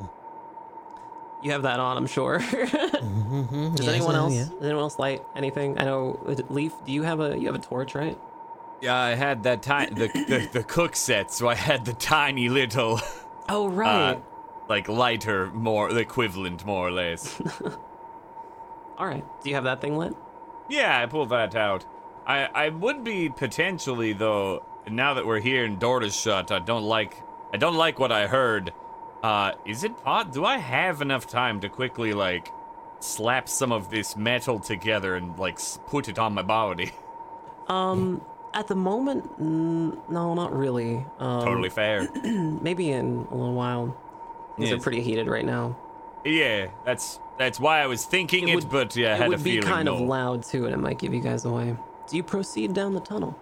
You have that on, I'm sure. Does Yes, anyone uh, else? yeah. Does anyone else light anything? I know uh, Leaf. Do you have a you have a torch, right? Yeah, I had that tiny the, the the cook set, so I had the tiny little Oh uh, right. like lighter, more the equivalent, more or less. All right. Do you have that thing lit? yeah, I pulled that out. I I would be potentially though. Now that we're here and doors shut, I don't like I don't like what I heard. Uh, is it pot? Do I have enough time to quickly like slap some of this metal together and like s- put it on my body? Um, at the moment, mm, no, not really. Um, totally fair. Maybe in a little while. Things are pretty heated right now. Yeah, that's that's why I was thinking it, would- but yeah, I had a feeling. it would be kind no. of loud too, and it might give you guys away. Do you proceed down the tunnel?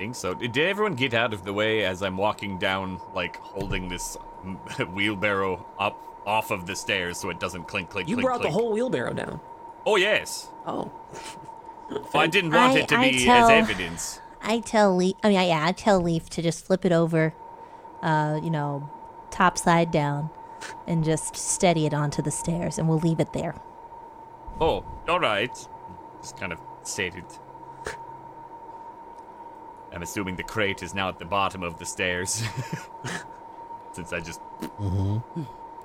I think so. Did everyone get out of the way as I'm walking down, like holding this wheelbarrow up off of the stairs so it doesn't clink, clink, You clink, brought the whole wheelbarrow down. Oh yes. Oh, I didn't want I- it to I be tell- as evidence. I tell Leaf. I mean, yeah, I tell Leaf to just flip it over, uh, you know, top side down, and just steady it onto the stairs, and we'll leave it there. Oh, all right. Just kind of set it. I'm assuming the crate is now at the bottom of the stairs. Since I just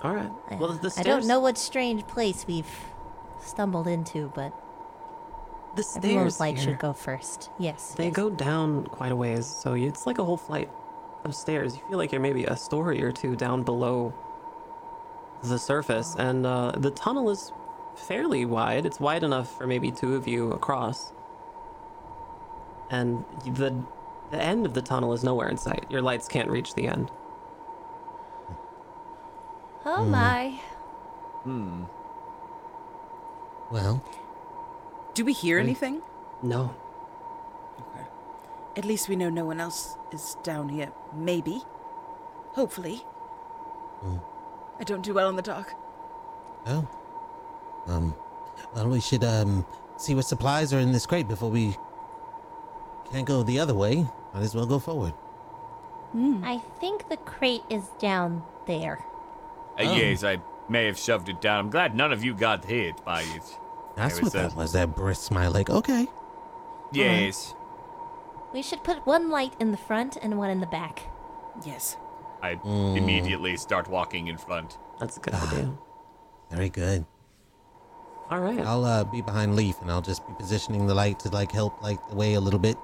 all right. Well, the stairs. I don't know what strange place we've stumbled into, but The everyone's stairs light here, should go first. Yes. They yes. go down quite a ways, so it's like a whole flight of stairs. You feel like you're maybe a story or two down below the surface, and uh, the tunnel is fairly wide. It's wide enough for maybe two of you across, and the the end of the tunnel is nowhere in sight. Your lights can't reach the end. Oh my. Hmm. Well, Do we hear anything? No, Okay. At least we know no one else is down here. Maybe. Hopefully. I don't do well in the dark. oh. Um, well, we should, um, see what supplies are in this crate before we can't go the other way. Might as well go forward. I think the crate is down there. Uh, Oh. Yes, I may have shoved it down. I'm glad none of you got hit by it. That's what was that was. That brisk my leg. Okay. Yes. We should put one light in the front and one in the back. Yes. I Mm. immediately start walking in front. that's a good idea. Very good. All right. I'll uh, be behind Leaf, and I'll just be positioning the light to like help light the way a little bit.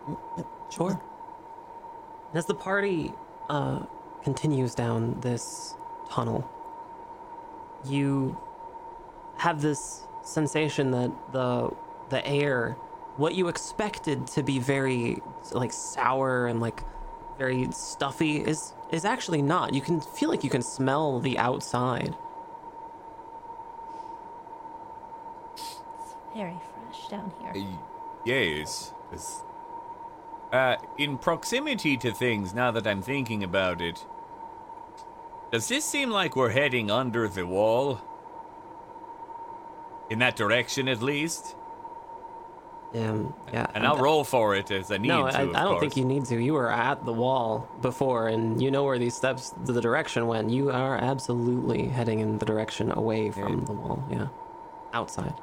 Sure. And as the party uh, continues down this tunnel, you have this sensation that the the air, what you expected to be very like sour and like very stuffy, is is actually not. You can feel like you can smell the outside. Very fresh down here. Uh, Yes. It's- Uh, in proximity to things, now that I'm thinking about it, does this seem like we're heading under the wall? In that direction, at least? Um, yeah. And I'll roll for it as I need No, to. I, I don't think you need to. You were at the wall before, and you know where these steps, the direction went. You are absolutely heading in the direction away from the wall. Yeah, outside.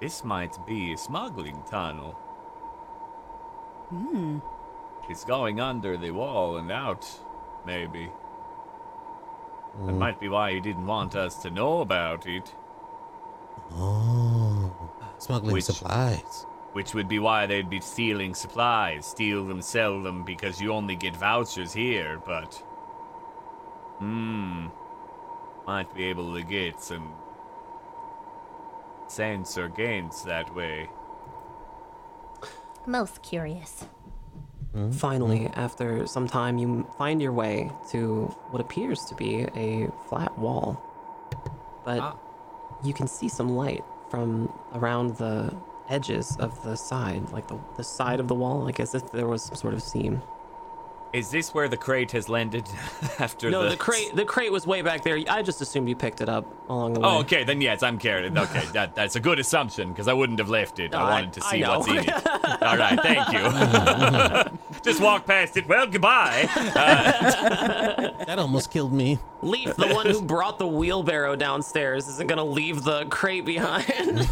This might be a smuggling tunnel. Hmm. It's going under the wall and out, maybe. That might be why he didn't want us to know about it. Oh, smuggling Which- supplies. Which would be why they'd be stealing supplies, steal them, sell them, because you only get vouchers here, but. Hmm. Might be able to get some. Sensor gains that way. Most curious. Finally, after some time, you find your way to what appears to be a flat wall. But Ah. you can see some light from around the edges of the side, like the, the side of the wall, like as if there was some sort of seam. Is this where the crate has landed after No, the the crate the crate was way back there. I just assumed you picked it up along the oh, way. Oh, okay, then yes, I'm carried. Okay, that that's a good assumption because I wouldn't have left it. I I- wanted to I see know. what's in it. All right, thank you. Just walk past it. Well, goodbye. Uh, that almost killed me. Leaf, the one who brought the wheelbarrow downstairs, isn't gonna leave the crate behind.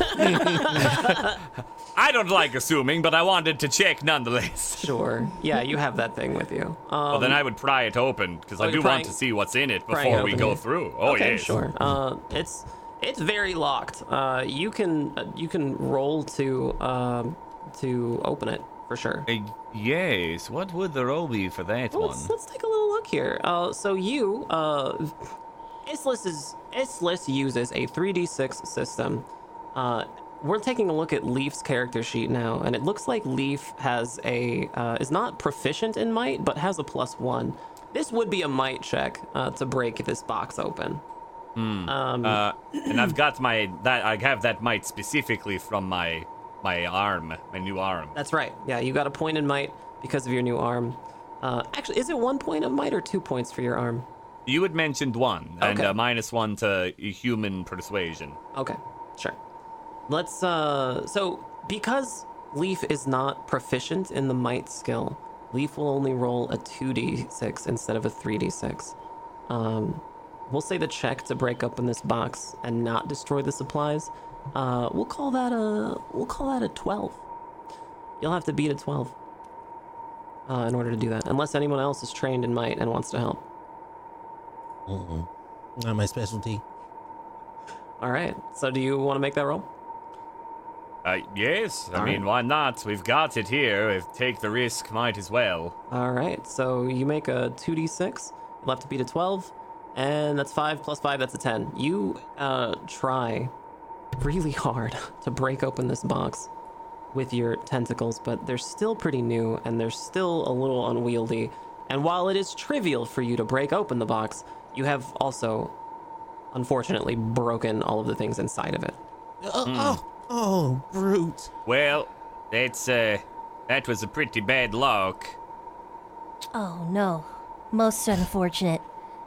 I don't like assuming, but I wanted to check nonetheless. sure. Yeah, you have that thing with you. Um, Well, then I would pry it open because oh, I do prying- want to see what's in it before we go it. through. Oh okay, yes, sure. Uh, it's it's very locked. Uh, you can uh, you can roll to um to open it for sure. Uh, yes. What would the roll be for that Well, let's, let's take a little look here. Uh, so you, uh, Issliss is Issliss uses a 3d6 system. We're taking a look at Leaf's character sheet now, and it looks like Leaf has a uh, is not proficient in might, but has a plus one. This would be a might check uh, to break this box open. Um, Uh, and I've got my that I have that might specifically from my my arm, my new arm. that's right. Yeah, you got a point in might because of your new arm. Uh, actually, is it one point of might or two points for your arm? You had mentioned one, and Okay. uh, minus one to human persuasion. Okay, sure. Let's uh so because Leaf is not proficient in the might skill, Leaf will only roll a 2d6 instead of a 3d6. Um we'll say the check to break open this box and not destroy the supplies. Uh we'll call that a we'll call that a 12. You'll have to beat a 12. Uh, in order to do that, unless anyone else is trained in might and wants to help. Mm-mm. Not my specialty. All right. So, do you want to make that roll? Uh, yes, I All mean, right. why not? We've got it here. If take the risk, might as well. All right, so you make a 2d6. You'll have to beat a 12, and that's 5 plus 5, that's a 10. You uh, try really hard to break open this box with your tentacles, but they're still pretty new and they're still a little unwieldy. And while it is trivial for you to break open the box, you have also, unfortunately, broken all of the things inside of it. Oh, oh, oh, brute. Well, that's uh, that was a pretty bad lock. Oh no. Most unfortunate.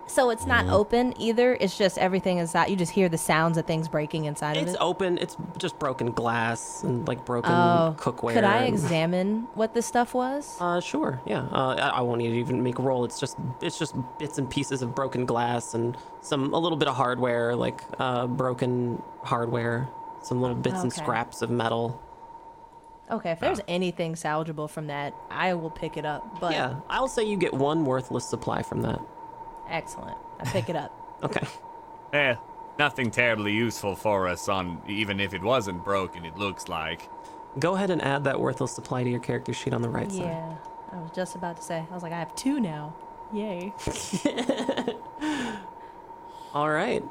So it's not open either. It's just everything is that you just hear the sounds of things breaking inside of it. It's it. open, it's just broken glass and like broken Oh, cookware. could I and- examine what this stuff was? Uh, sure. Yeah. Uh, I, I won't need to even make a roll. It's just it's just bits and pieces of broken glass and some a little bit of hardware, like uh, broken hardware, some little bits and scraps of metal. Okay, if there's anything salvageable from that, I will pick it up. But yeah, I'll say you get one worthless supply from that. excellent. I pick it up. Okay. Eh, nothing terribly useful for us on even if it wasn't broken. It looks like. Go ahead and add that worthless supply to your character sheet on the right side. yeah, I was just about to say. I was like, I have two now. Yay. All right.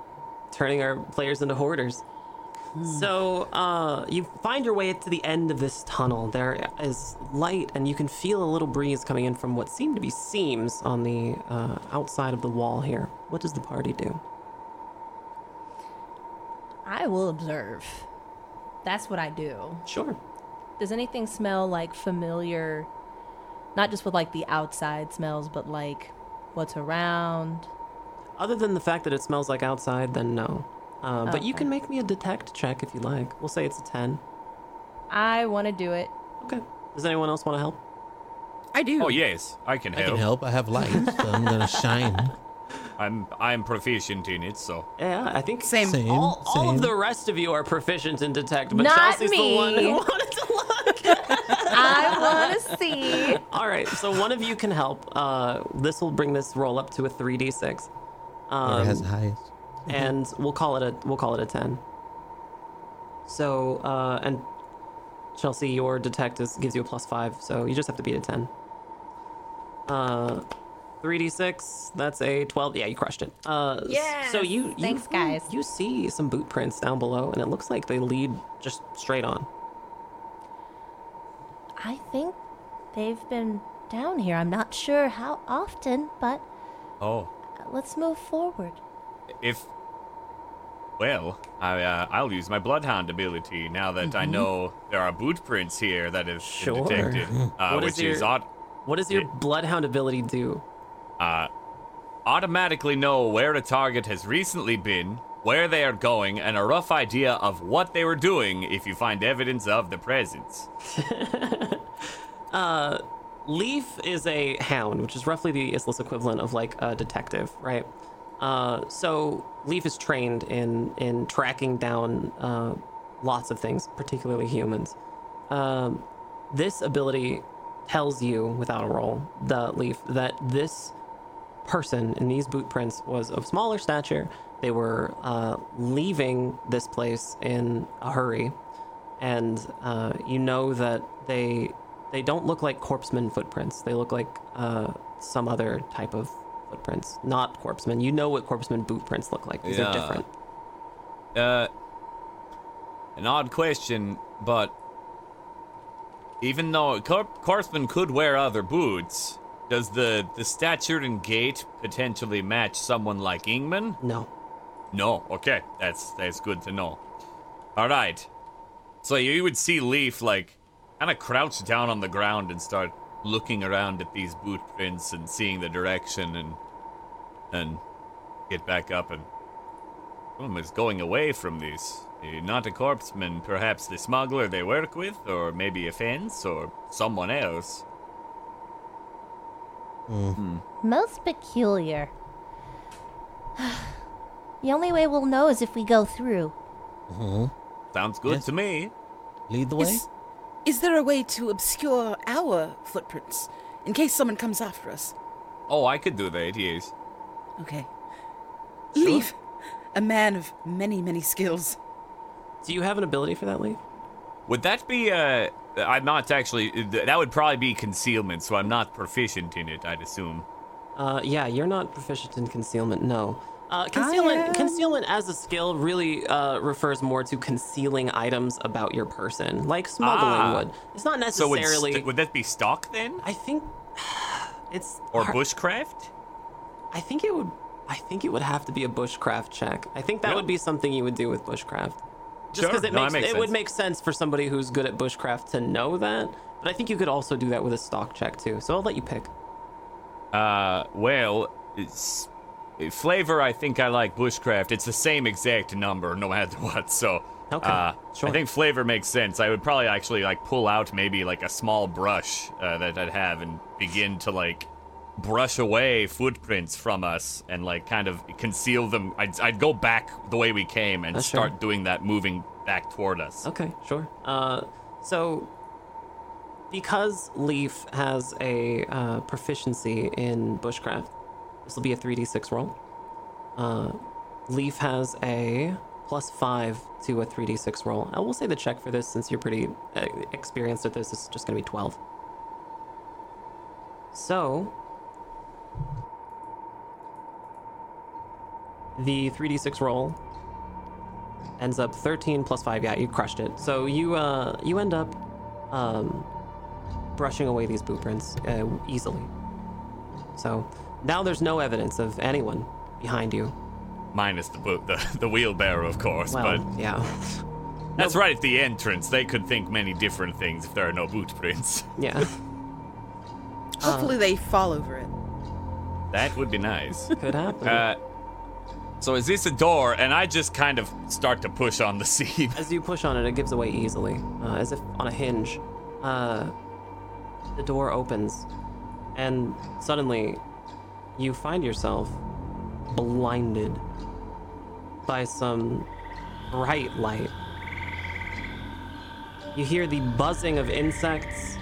Turning our players into hoarders. So, uh, you find your way to the end of this tunnel. There is light, and you can feel a little breeze coming in from what seem to be seams on the uh, outside of the wall here. What does the party do? I will observe. That's what I do. Sure. Does anything smell like familiar? Not just with like the outside smells, but like what's around. Other than the fact that it smells like outside, then no. Uh, But you can make me a detect check if you like. We'll say it's a 10. I want to do it. Okay. Does anyone else want to help? I do. Oh yes, I can help. I help. can help. I have light, so I'm gonna shine. I'm I'm proficient in it, so. Yeah, I think Same. Same. all, all of the rest of you are proficient in detect, but Not Chelsea's the one who wanted to look. I want to see. All right, so one of you can help. Uh, this will bring this roll up to a 3d6. Whoever Um, has the highest. And we'll call it a we'll call it a 10. So, uh, and Chelsea, your detect is, gives you a plus 5, so you just have to beat a 10. Uh, 3d6. That's a 12. Yeah, you crushed it. Uh, s- So you, you Thanks, guys. You see some boot prints down below, and it looks like they lead just straight on. I think they've been down here. I'm not sure how often, but Oh, let's move forward. If well, I uh, I'll use my bloodhound ability now that I know there are boot prints here that have Sure. been detected, uh, What is which is your- odd. What does your Yeah. bloodhound ability do? Uh, automatically know where a target has recently been, where they are going, and a rough idea of what they were doing if you find evidence of the presence. uh, Leaf is a hound, which is roughly the Issliss equivalent of like a detective, right? Uh, so Leaf is trained in in tracking down uh, lots of things, particularly humans. Um, this ability tells you, without a roll, the Leaf, that this person in these boot prints was of smaller stature. They were uh, leaving this place in a hurry, and uh, you know that they they don't look like corpseman footprints. They look like uh, some other type of footprints, not corpseman. You know what corpseman boot prints look like. These Yeah. are different. Uh, an odd question, but even though Cor- Corpsman could wear other boots, does the the stature and gait potentially match someone like Ingman? No. No. Okay, that's that's good to know. All right. So you would see Leaf like kind of crouch down on the ground and start looking around at these boot prints and seeing the direction and and get back up and someone is going away from these. Not a corpseman, perhaps the smuggler they work with, or maybe a fence, or someone else. Hmm. Most peculiar. the only way we'll know is if we go through. Hmm. Sounds good Yes. to me. Lead the way. Is, is there a way to obscure our footprints in case someone comes after us? Oh, I could do that, yes. Okay. Leave. A man of many, many skills. Do you have an ability for that, Leaf? Would that be, uh, I'm not actually, that would probably be concealment, so I'm not proficient in it, I'd assume. Uh, yeah, you're not proficient in concealment. No. Uh, concealment, concealment as a skill really uh, refers more to concealing items about your person, like smuggling Ah. would. It's not necessarily. So would, st- would that be stock then? I think it's Or hard- bushcraft? I think it would. I think it would have to be a bushcraft check. I think that Yeah. would be something you would do with bushcraft. Just Sure. because it No, makes, makes it would make sense for somebody who's good at bushcraft to know that. But I think you could also do that with a stock check too. So I'll let you pick. Uh, well, it's flavor. I think I like bushcraft. It's the same exact number, no matter what. So, Okay, uh, sure. I think flavor makes sense. I would probably actually like pull out maybe like a small brush uh, that I'd have and begin to like brush away footprints from us and like kind of conceal them. I'd, I'd go back the way we came and Uh, sure. start doing that, moving back toward us. Okay, sure. Uh, so because Leaf has a uh, proficiency in bushcraft, this will be a 3d6 roll. Uh, Leaf has a plus five to a 3d6 roll. I will say the check for this, since you're pretty uh, experienced at this, is just going to be 12. So, the 3d6 roll ends up 13 plus 5 yeah you crushed it so you uh you end up um brushing away these boot prints uh, easily so now there's no evidence of anyone behind you Minus the boot, the, the wheelbarrow, of course. well but yeah that's right at the entrance. They could think many different things if there are no boot prints. yeah Hopefully they fall over it. That would be nice. could happen Uh, so is this a door? And I just kind of start to push on the seam. as you push on it it gives away easily uh, as if on a hinge uh the door opens and suddenly you find yourself blinded by some bright light you hear the buzzing of insects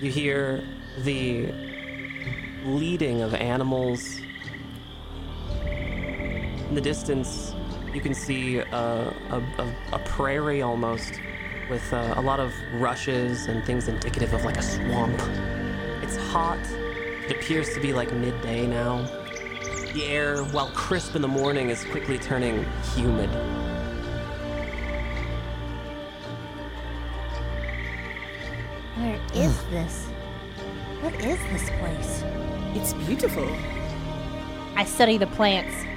you hear the bleating of animals in the distance, you can see a, a, a, a prairie almost with uh, a lot of rushes and things indicative of like a swamp. It's hot It appears to be like midday now. The air, while crisp in the morning, is quickly turning humid. Where is this? What is this place? It's beautiful. I study the plants.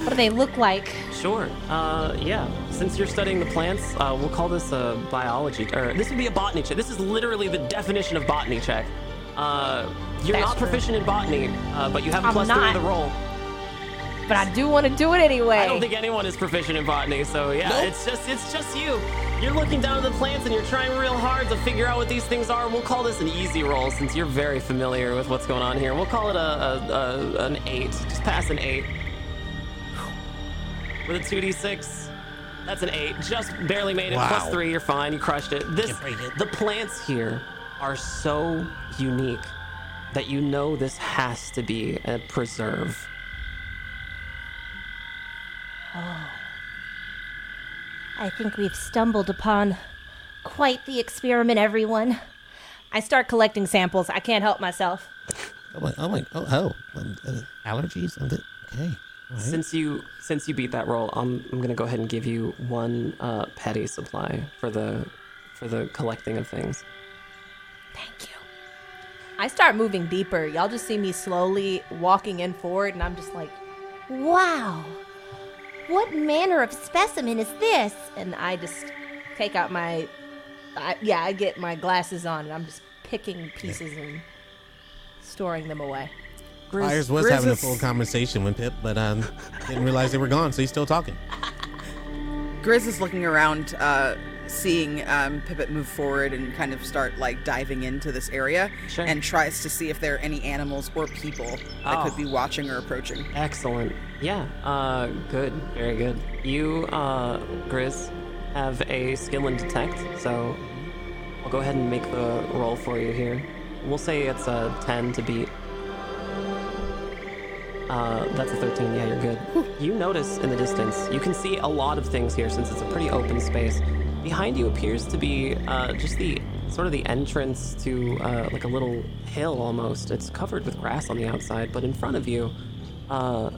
What do they look like? Sure. Uh, yeah. Since you're studying the plants, uh, we'll call this a biology, or this would be a botany check. This is literally the definition of botany check. Uh, you're That's not true. proficient in botany, uh, but you have a I'm plus three not. to the roll. But I do want to do it anyway. I don't think anyone is proficient in botany, so yeah, it's just it's just you. You're looking down at the plants and you're trying real hard to figure out what these things are. We'll call this an easy roll since you're very familiar with what's going on here. We'll call it a, a, a an eight. Just pass an eight. With a 2d6, that's an eight. Just barely made it. Wow. three, you're fine. You crushed it. This break it. the plants here are so unique that you know this has to be a preserve. I think we've stumbled upon quite the experiment, everyone. I start collecting samples. I can't help myself. Oh my, oh my, oh, oh. Um, uh, allergies? Okay. All right. Since you since you beat that roll, I'm I'm gonna go ahead and give you one uh, petty supply for the for the collecting of things. Thank you. I start moving deeper. Y'all just see me slowly walking in forward, and I'm just like, Wow. What manner of specimen is this? and I just take out my, I, yeah, I get my glasses on, and I'm just picking pieces and storing them away. Grizz, Myers was Grizz having a is- full conversation with Pip, but um, didn't realize they were gone, so he's still talking. Grizz is looking around, uh, seeing um, Pippet move forward and kind of start like diving into this area, Sure. and tries to see if there are any animals or people that Oh. could be watching or approaching. excellent. Yeah. Uh, good. Very good. You, uh, Grizz, have a skill in detect, so I'll go ahead and make the roll for you here. We'll say it's a 10 to beat. Uh, that's a 13. Yeah, you're good. You notice in the distance, you can see a lot of things here since it's a pretty open space. Behind you appears to be uh, just the sort of the entrance to uh, like a little hill almost. It's covered with grass on the outside, but in front of you, uh,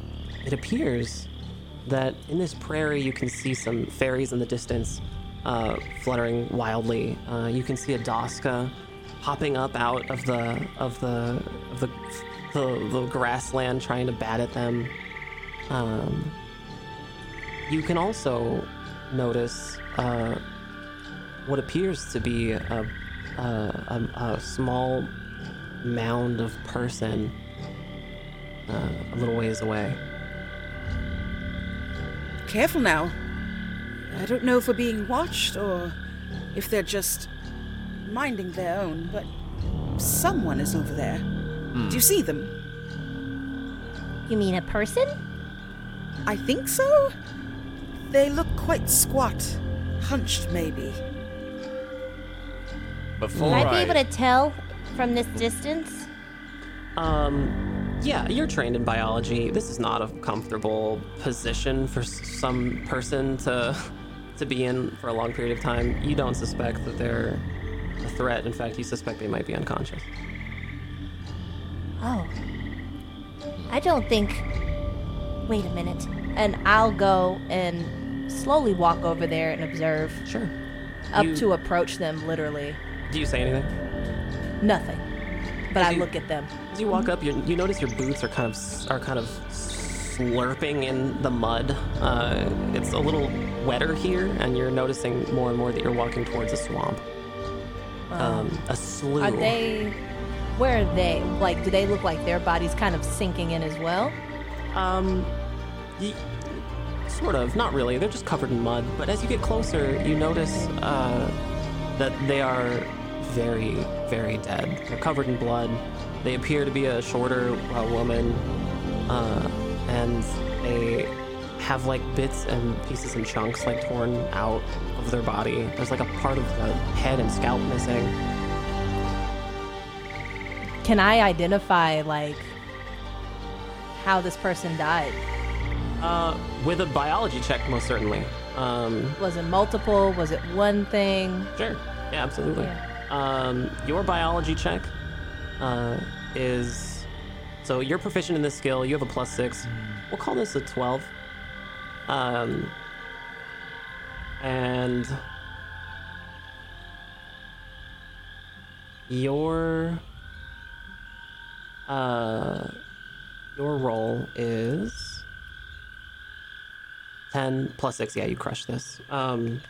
it appears that in this prairie you can see some fairies in the distance uh, fluttering wildly. Uh, you can see a Doska popping up out of the of the of the the, the grassland, trying to bat at them. Um, you can also notice uh, what appears to be a, a, a, a small mound of person uh, a little ways away. Careful now. I don't know if we're being watched or if they're just minding their own, but someone is over there. Do you see them? You mean a person? I think so. They look quite squat, hunched maybe. Before Would I be able to tell from this distance? Um, yeah, you're trained in biology. This is not a comfortable position for some person to to be in for a long period of time. You don't suspect that they're a threat. In fact, you suspect they might be unconscious. Oh. I don't think. Wait a minute. And I'll go and slowly walk over there and observe, Sure. up You- to approach them, literally. Do you say anything? Nothing. But As I you- look at them. As you walk up, you, you notice your boots are kind of s- are kind of slurping in the mud. Uh, it's a little wetter here, and you're noticing more and more that you're walking towards a swamp. Um, a slough. Are they. Where are they? Like, do they look like their body's kind of sinking in as well? Um, y- sort of. Not really. They're just covered in mud. But as you get closer, you notice uh, that they are very, very dead. They're covered in blood. They appear to be a shorter uh, woman, uh, and they have like bits and pieces and chunks like torn out of their body. There's like a part of the head and scalp missing. Can I identify, like, how this person died? Uh, with a biology check, most certainly. Um, Was it multiple? Was it one thing? Sure. Yeah, absolutely. Yeah. Um, your biology check uh, is so you're proficient in this skill. You have a plus six. We'll call this a twelve. Um, and your uh your roll is 10 plus 6 yeah you crush this. Um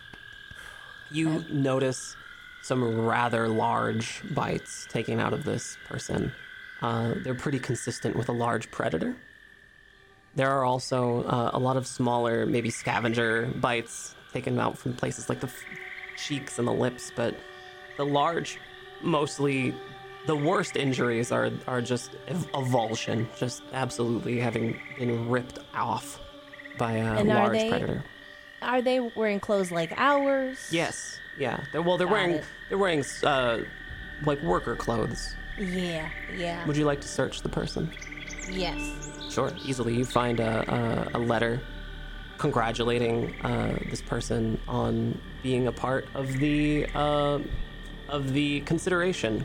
you notice some rather large bites taken out of this person. Uh, they're pretty consistent with a large predator. There are also uh, a lot of smaller maybe scavenger bites taken out from places like the f- cheeks and the lips but the large mostly the worst injuries are are just avulsion just absolutely having been ripped off by a And are large they- predator Are they wearing clothes like ours? yes yeah they're, well they're Got wearing it. they're wearing uh like worker clothes Yeah, yeah. would you like to search the person Yes. Sure, easily. You find a, a, a letter congratulating uh, this person on being a part of the uh, of the consideration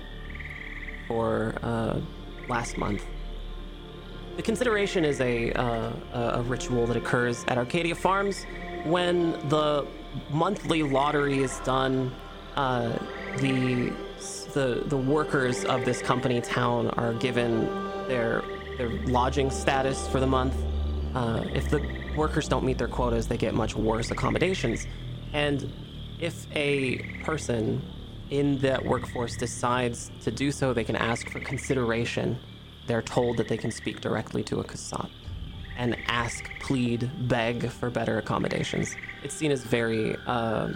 for uh, last month. The consideration is a, uh, a ritual that occurs at Arcadia Farms when the monthly lottery is done. Uh, the the the workers of this company town are given their their lodging status for the month. Uh, if the workers don't meet their quotas, they get much worse accommodations. And if a person in that workforce decides to do so, they can ask for consideration. They're told that they can speak directly to a Kasat and ask, plead, beg for better accommodations. It's seen as very uh,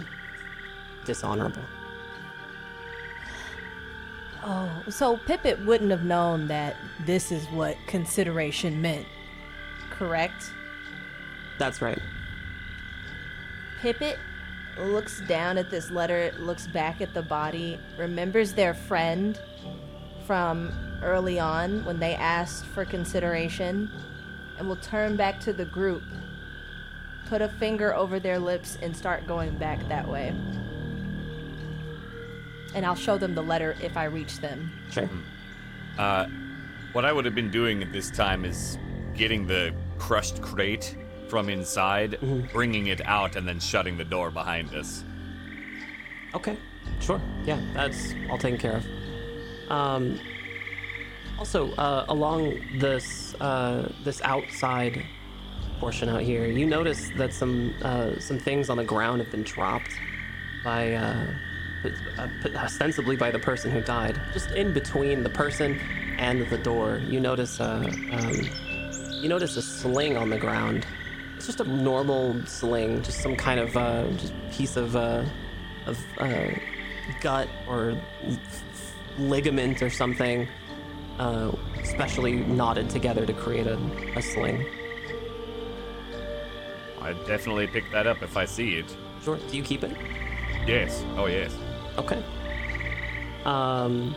dishonorable. Oh, so Pippet wouldn't have known that this is what consideration meant, correct? That's right. Pippet looks down at this letter, looks back at the body, remembers their friend from early on when they asked for consideration, and will turn back to the group, put a finger over their lips, and start going back that way. And I'll show them the letter if I reach them. Sure. Uh, what I would have been doing at this time is getting the crushed crate from inside, bringing it out, and then shutting the door behind us. Okay, sure. Yeah, that's all taken care of. Um, also, uh, along this uh, this outside portion out here, you notice that some uh, some things on the ground have been dropped by uh, uh, ostensibly by the person who died. Just in between the person and the door, you notice uh, um, you notice a sling on the ground. It's just a normal sling, just some kind of uh, just piece of uh, of uh, gut or f- ligament or something, uh, specially knotted together to create a, a sling. I'd definitely pick that up if I see it. Sure. Do you keep it? Yes. Oh, yes. Okay. Um,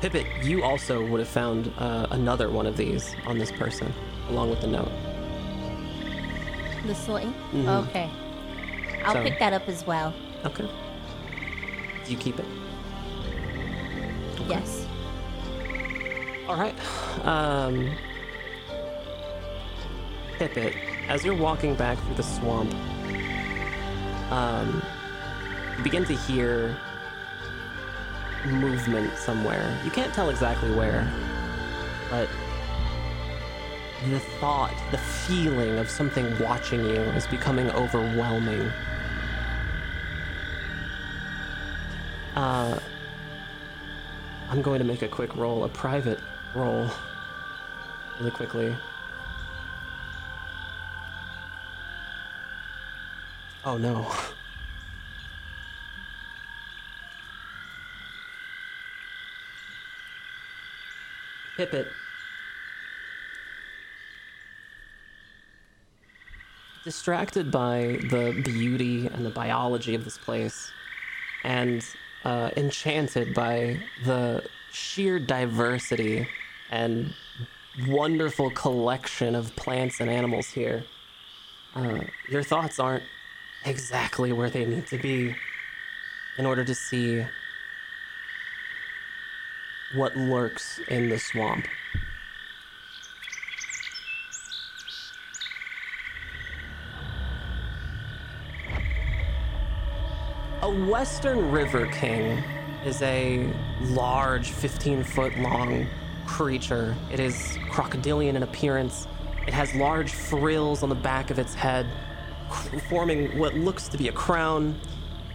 Pippet, you also would have found uh, another one of these on this person, along with the note. The sling? Mhm. Okay. I'll So- pick that up as well. Okay. Do you keep it? Yes. All right. Um, Pippet, as you're walking back through the swamp, um, you begin to hear movement somewhere. You can't tell exactly where, but the thought, the feeling of something watching you is becoming overwhelming. Uh, I'm going to make a quick roll, a private roll, really quickly. Oh no. Pippet. Distracted by the beauty and the biology of this place, and uh, enchanted by the sheer diversity and wonderful collection of plants and animals here. Uh, your thoughts aren't exactly where they need to be in order to see what lurks in the swamp. A Western River King is a large, 15 foot long creature. It is crocodilian in appearance. It has large frills on the back of its head, forming what looks to be a crown.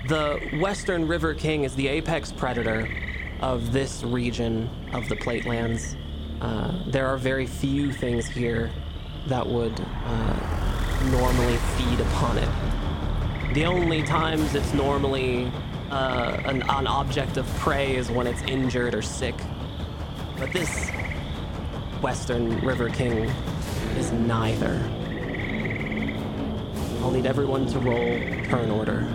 The Western River King is the apex predator of this region of the Platelands. Uh, there are very few things here that would uh, normally feed upon it. The only times it's normally uh, an, an object of prey is when it's injured or sick. But this Western River King is neither. I'll need everyone to roll turn order.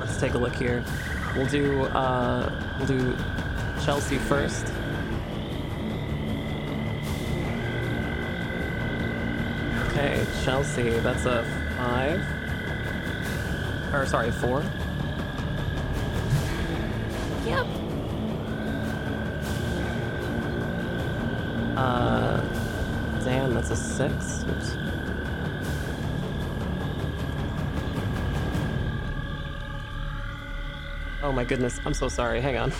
Let's take a look here. We'll do uh, we'll do Chelsea first. Chelsea, that's a five. Or sorry, four. Yep. Uh, Dan, that's a six. Oops. Oh my goodness, I'm so sorry. Hang on.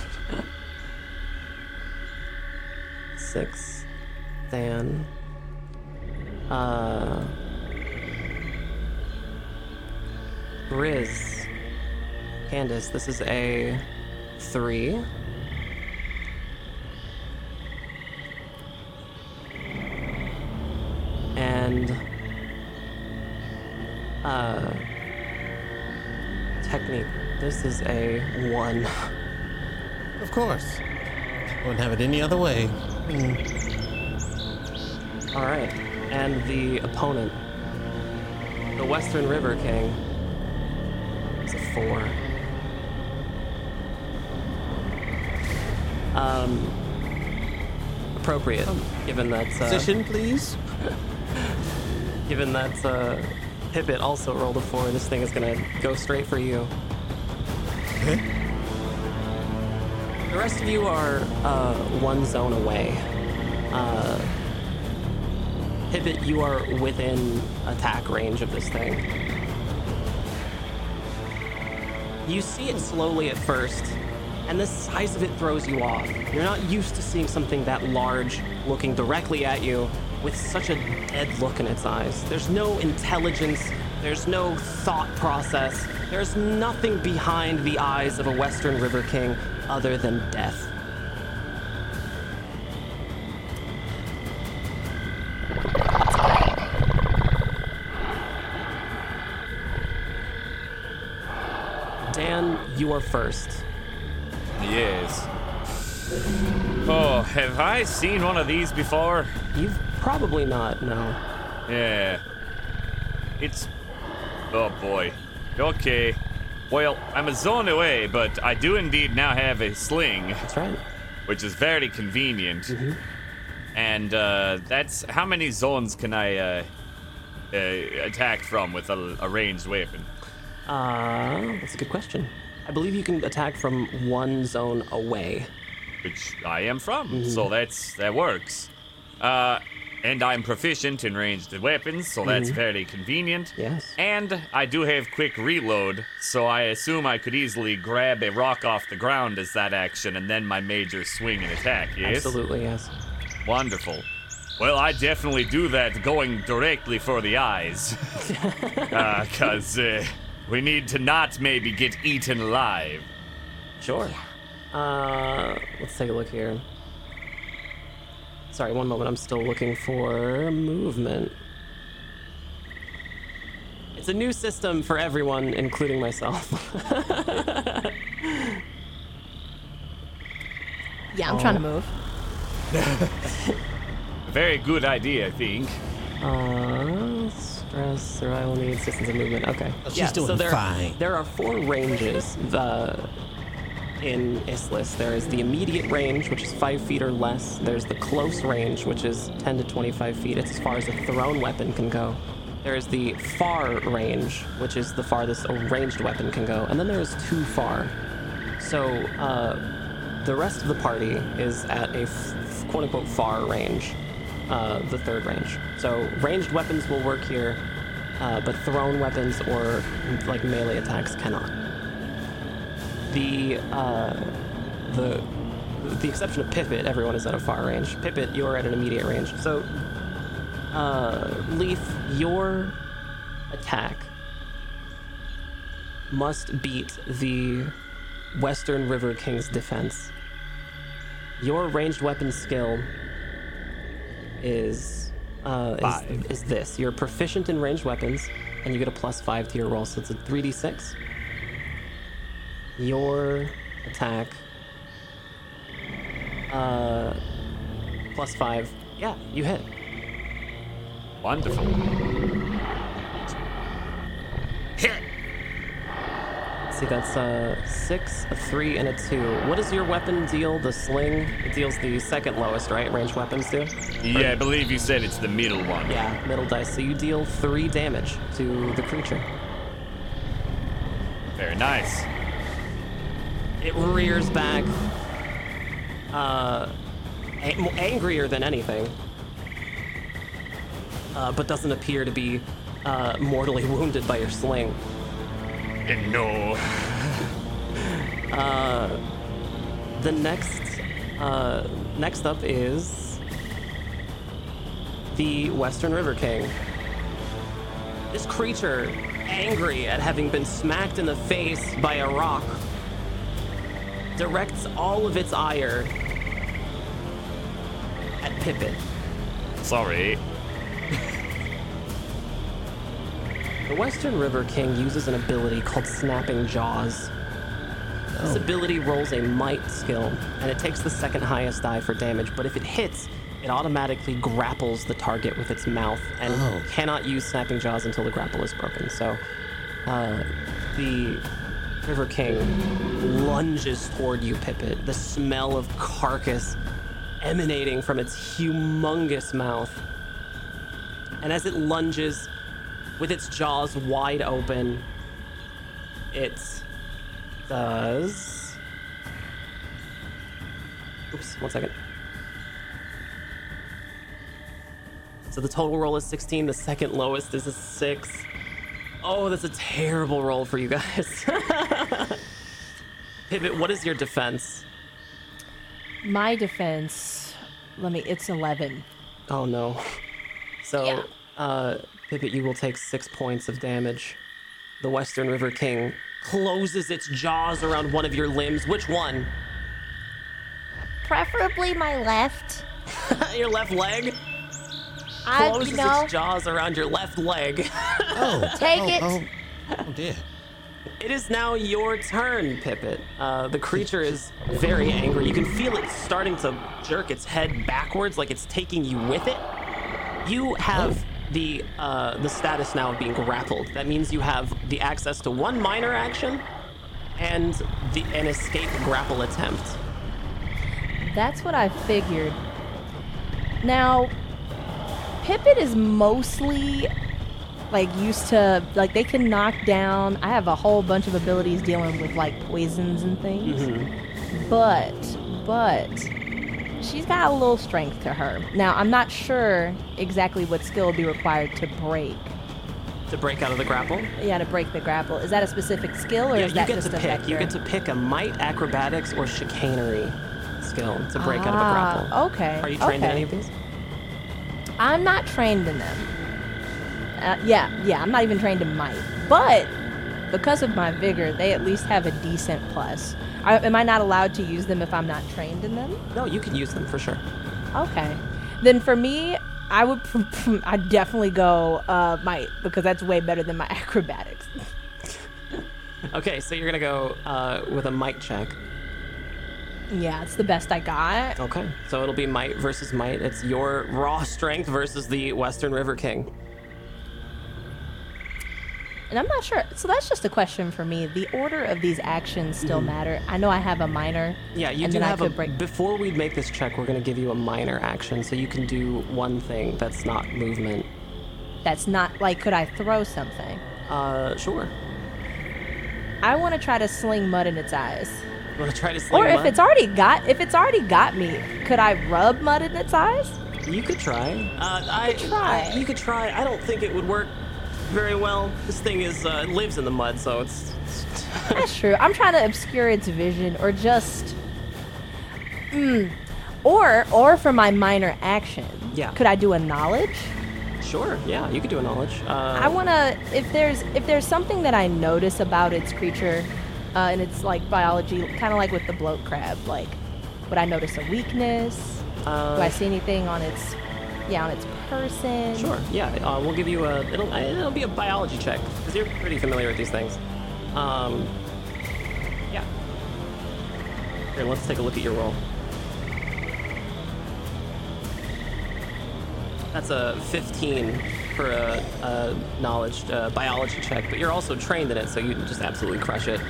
six. Dan. This is a three. and uh Techniq this is a one Of course. Wouldn't have it any other way. all right and the opponent the western river king is a four um appropriate given that uh, Position, please. given that uh Pippet also rolled a four this thing is gonna go straight for you Okay. The rest of you are uh, one zone away. Uh, Pivot, you are within attack range of this thing. You see it slowly at first, and the size of it throws you off. You're not used to seeing something that large looking directly at you with such a dead look in its eyes. There's no intelligence, there's no thought process, there's nothing behind the eyes of a Western River King other than death. Dan, you are first. I seen one of these before? You've probably not, no. Yeah. It's. Oh boy. Okay. Well, I'm a zone away, but I do indeed now have a sling, That's right. which is very convenient. Mm-hmm. And uh, that's how many zones can I uh, uh, attack from with a, a ranged weapon? Uh, that's a good question. I believe you can attack from one zone away. Which I am from. So that's that works. Uh, and I'm proficient in ranged weapons, so that's very convenient. Yes. And I do have quick reload, so I assume I could easily grab a rock off the ground as that action, and then my major swing and attack. Yes. Absolutely, yes. Wonderful. Well, I definitely do that going directly for the eyes. Because uh, we need to not maybe get eaten alive. Sure. Uh, let's take a look here. Sorry, one moment. I'm still looking for movement. It's a new system for everyone, including myself. Yeah, I'm trying to move. Very good idea, I think. Uh, stress, survival needs, distance, and movement. Okay. Oh, she's yeah, so doing there, fine. There are four ranges the, in Issliss. There is the immediate range, which is five feet or less. There's the close range, which is 10 to 25 feet. It's as far as a thrown weapon can go. There is the far range, which is the farthest a ranged weapon can go. And then there is too far. So, uh, the rest of the party is at a f- quote unquote far range, uh, the third range. So, ranged weapons will work here, uh, but thrown weapons or like melee attacks cannot. The uh, the with the exception of Pippet, everyone is at a far range. Pippet, you're at an immediate range. So, uh, Leaf, your attack must beat the Western River King's defense. Your ranged weapon skill is uh, is, is this. You're proficient in ranged weapons, and you get a plus five to your roll, so it's a 3d6. Your attack uh, plus five. Yeah, you hit. Wonderful. Hit. See, that's a six, a three, and a two. What does your weapon deal? The sling? It deals the second lowest, right? Ranged weapons do? Yeah, I believe you said it's the middle one. Yeah, middle dice. So you deal three damage to the creature. Very nice. It rears back, uh, angrier than anything, uh, but doesn't appear to be uh, mortally wounded by your sling. And no. The next, uh, next up is the Western River King. This creature, angry at having been smacked in the face by a rock, directs all of its ire at Pippin. Sorry. The Western River King uses an ability called Snapping Jaws. This ability rolls a might skill, and it takes the second highest die for damage, but if it hits, it automatically grapples the target with its mouth and Oh. cannot use Snapping Jaws until the grapple is broken. So, uh, the River King lunges toward you, Pippet, the smell of carcass emanating from its humongous mouth. And as it lunges, with its jaws wide open, it does. Oops, one second. So the total roll is 16, the second lowest is a 6. Oh, that's a terrible roll for you guys. Pivot, what is your defense? My defense, let me, it's 11. Oh no. So, Yeah. uh, Pippet, you will take six points of damage. The Western River King closes its jaws around one of your limbs. Which one? Preferably my left. your left leg? I, Closes you know, its jaws around your left leg. Oh, Take oh, it. Oh, oh dear. it is now your turn, Pippet. Uh, the creature is very angry. You can feel it starting to jerk its head backwards, like it's taking you with it. You have the uh, the status now of being grappled. That means you have the access to one minor action and the an escape grapple attempt. That's what I figured. Now, Pippin is mostly like used to like they can knock down. I have a whole bunch of abilities dealing with like poisons and things. But but she's got a little strength to her. Now, I'm not sure exactly what skill would be required to break. To break out of the grapple, Yeah, to break the grapple. Is that a specific skill or yeah, is you that get just to a pick. You get to pick a might, acrobatics, or chicanery skill to break out of a Ah, grapple. okay, Are you trained in any of these? I'm not trained in them. Uh, yeah, yeah, I'm not even trained in might. But because of my vigor, they at least have a decent plus. I, am I not allowed to use them if I'm not trained in them? No, you can use them for sure. Okay. Then for me, I would I definitely go uh, might because that's way better than my acrobatics. Okay, so you're gonna go uh, with a might check. Yeah, it's the best I got. Okay, so it'll be might versus might. It's your raw strength versus the Western River King. And I'm not sure. So that's just a question for me. The order of these actions still matter. I know I have a minor. Yeah, you do have a. break. Before we make this check, we're gonna give you a minor action, so you can do one thing that's not movement. That's not like could I throw something? Uh, sure. I want to try to sling mud in its eyes. Want to try to sling Or if mud? it's already got if it's already got me, could I rub mud in its eyes? You could try. Uh, I could try. I- you could try. I don't think it would work very well. This thing is uh, lives in the mud, so it's. That's true. I'm trying to obscure its vision or just mm, or or for my minor action. Yeah. Could I do a knowledge? Sure. Yeah, you could do a knowledge. Uh, I want to if there's if there's something that I notice about its creature uh, and its like biology kind of like with the bloat crab like would I notice a weakness? Uh, Do I see anything on its yeah, on its person? Sure. Yeah. Uh, we'll give you a. It'll. uh, It'll be a biology check because you're pretty familiar with these things. Um. Yeah. Here, let's take a look at your roll. That's a 15 for a, a knowledge uh, biology check, but you're also trained in it, so you just absolutely crush it.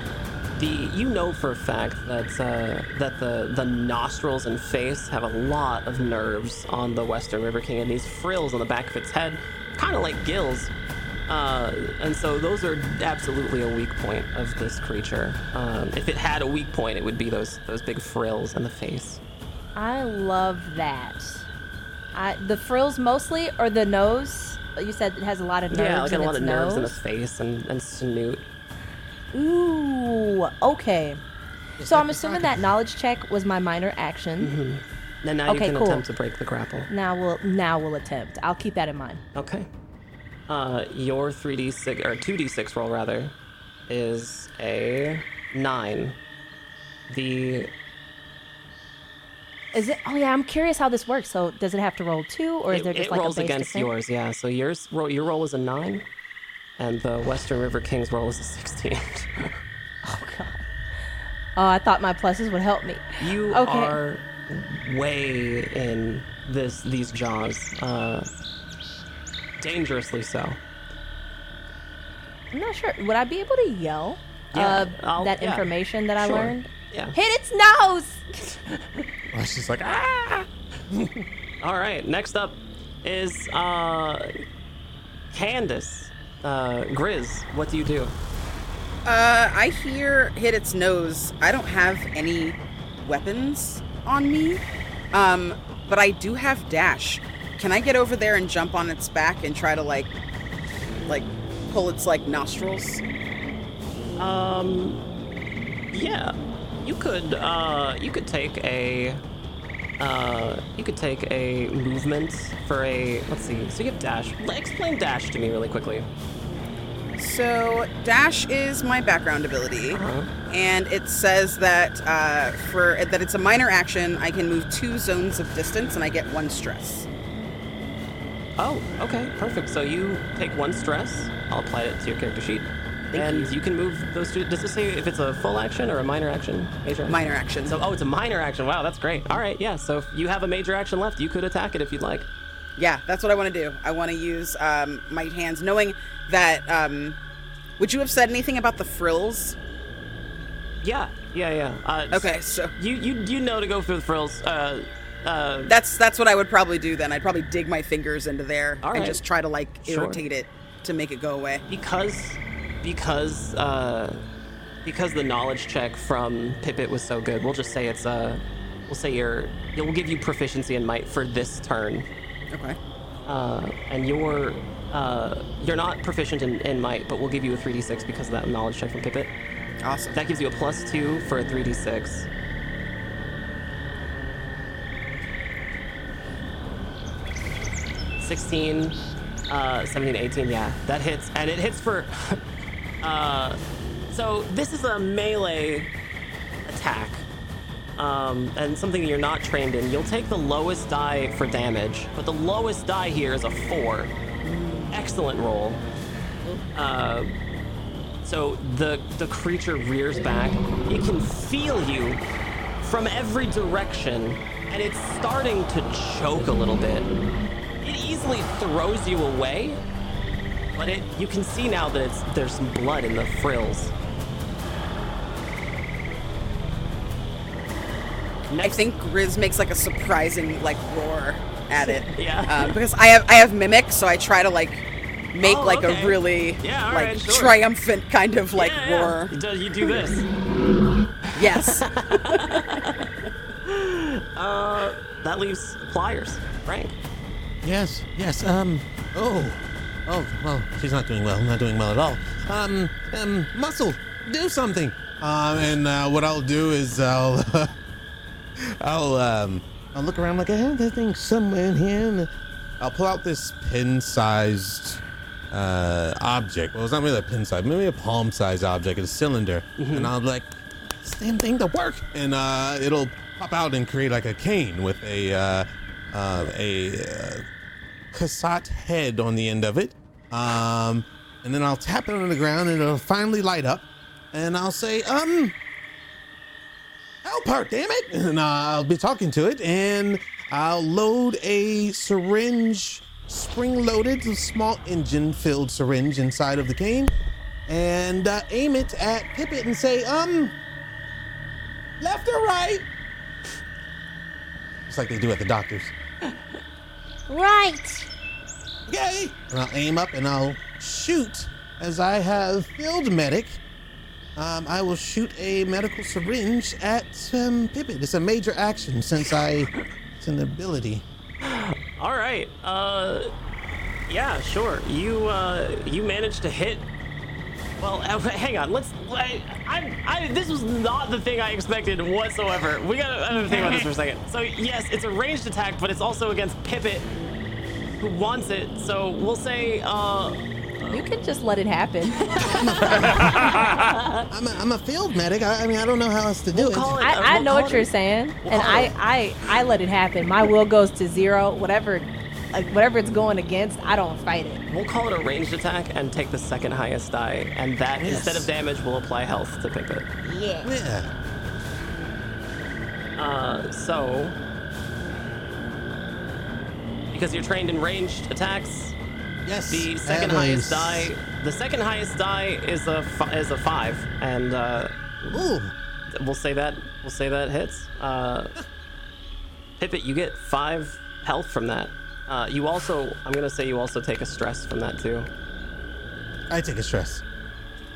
The you know for a fact that uh, that the the nostrils and face have a lot of nerves on the Western River King, and these frills on the back of its head, kind of like gills. Uh, and so those are absolutely a weak point of this creature. Um, if it had a weak point, it would be those those big frills in the face. I love that. I, the frills mostly, or the nose. You said it has a lot of nerves yeah, like a lot of nerves in the face and, and snoot. Ooh, okay. So I'm assuming that knowledge check was my minor action. And now you Okay, can cool. attempt to break the grapple. Now we'll now we'll attempt. I'll keep that in mind. Okay. Uh, your 3d6 or 2d6 roll rather is a nine. The Is it? Oh yeah, I'm curious how this works. So does it have to roll two, or is it, there just it like rolls a base against yours, yeah. So yours your roll is a nine, and the Western River King's roll is a 16. Oh god. Oh, I thought my pluses would help me. you Okay. are way in this these jaws, uh, dangerously so. I'm not sure. Would I be able to yell Yeah, uh, that yeah, information that I sure. learned? Yeah. Hit its nose. Oh, she's like, ah. All right. Next up is uh, Candace. Uh, Grizz, what do you do? Uh, I hear hit its nose. I don't have any weapons on me, um, but I do have dash. Can I get over there and jump on its back and try to like, like, pull its like nostrils? Um, yeah, you could. Uh, you could take a. Uh, you could take a movement for a. Let's see. So you have dash. Explain dash to me really quickly. So dash is my background ability, and it says that uh, for that it's a minor action. I can move two zones of distance, and I get one stress. Oh, okay, perfect. So you take one stress. I'll apply it to your character sheet, Thank and you. can move those two. Does it say if it's a full action or a minor action? Major. action? Minor action. So, oh, it's a minor action. Wow, that's great. All right, yeah. So if you have a major action left, you could attack it if you'd like. Yeah, that's what I want to do. I want to use um, might hands, knowing that. Um, would you have said anything about the frills? Yeah, yeah, yeah. Uh, Okay, so You you you know to go through the frills. Uh, uh, that's that's what I would probably do then. I'd probably dig my fingers into there and right. just try to like Sure. irritate it to make it go away. because because uh, because the knowledge check from Pippet was so good. We'll just say it's a we'll say you're it will give you proficiency in might for this turn. Okay. Uh, and you're uh, you're not proficient in, in might, but we'll give you a 3d6 because of that knowledge check from Pippet. Awesome. That gives you a plus two for a 3d6. Sixteen, uh, 17, 18, yeah, that hits, and it hits for. uh, so this is a melee attack, um, and something that you're not trained in. You'll take the lowest die for damage, but the lowest die here is a four. Excellent roll. Uh, so the the creature rears back. It can feel you from every direction, and it's starting to choke a little bit. It easily throws you away, but it you can see now that it's there's some blood in the frills. I think Grizz makes like a surprising like roar at it. Yeah. Um, because I have I have mimic, so I try to like make Oh, like okay. a really Yeah, like right, sure. triumphant kind of like Yeah, yeah. roar. You do- You do this. Yes. That leaves Pliers. Frank. Yes, yes. Um. Oh. Oh. Well, she's not doing well. Not doing well at all. Um. Um. Muscle, do something. Um. And uh, what I'll do is I'll. I'll um. I'll look around like I have that thing somewhere in here. And I'll pull out this pin-sized uh object. Well, it's not really a pin-sized, maybe a palm-sized object. It's a cylinder, and I'll be like, this damn thing to work, and uh, it'll pop out and create like a cane with a uh, uh, a uh, cassette head on the end of it. Um, and then I'll tap it on the ground and it'll finally light up. And I'll say, um, help her, damn it. And I'll be talking to it and I'll load a syringe, spring loaded, small engine filled syringe inside of the cane and uh, aim it at Pippet and say, um, left or right? It's like they do at the doctors. Right. Okay. And I'll aim up and I'll shoot as I have field medic. Um, I will shoot a medical syringe at um, Pippet. It's a major action since I. It's an ability. All right. Uh, yeah, sure. You uh, you managed to hit. Well, uh, hang on. Let's. I, I, I, this was not the thing I expected whatsoever. We gotta, I gotta think about this for a second. So yes, it's a ranged attack, but it's also against Pippet, who wants it. So we'll say. Uh, You can just let it happen. I'm a, I'm a field medic. I, I mean, I don't know how else to do We'll it. it- I, I we'll know what it- you're saying, we'll and I, I I let it happen. My will goes to zero. Whatever, like whatever it's going against, I don't fight it. we'll call it a ranged attack and take the second highest die, and that Yes. instead of damage will apply health to Pippet. Yeah. Yeah. Uh, so because you're trained in ranged attacks, Yes. The second highest is- die, the second highest die is a is a five, and uh, Ooh. we'll say that we'll say that hits. Uh, Pippet, you get five health from that. Uh, you also, I'm gonna say you also take a stress from that too. I take a stress.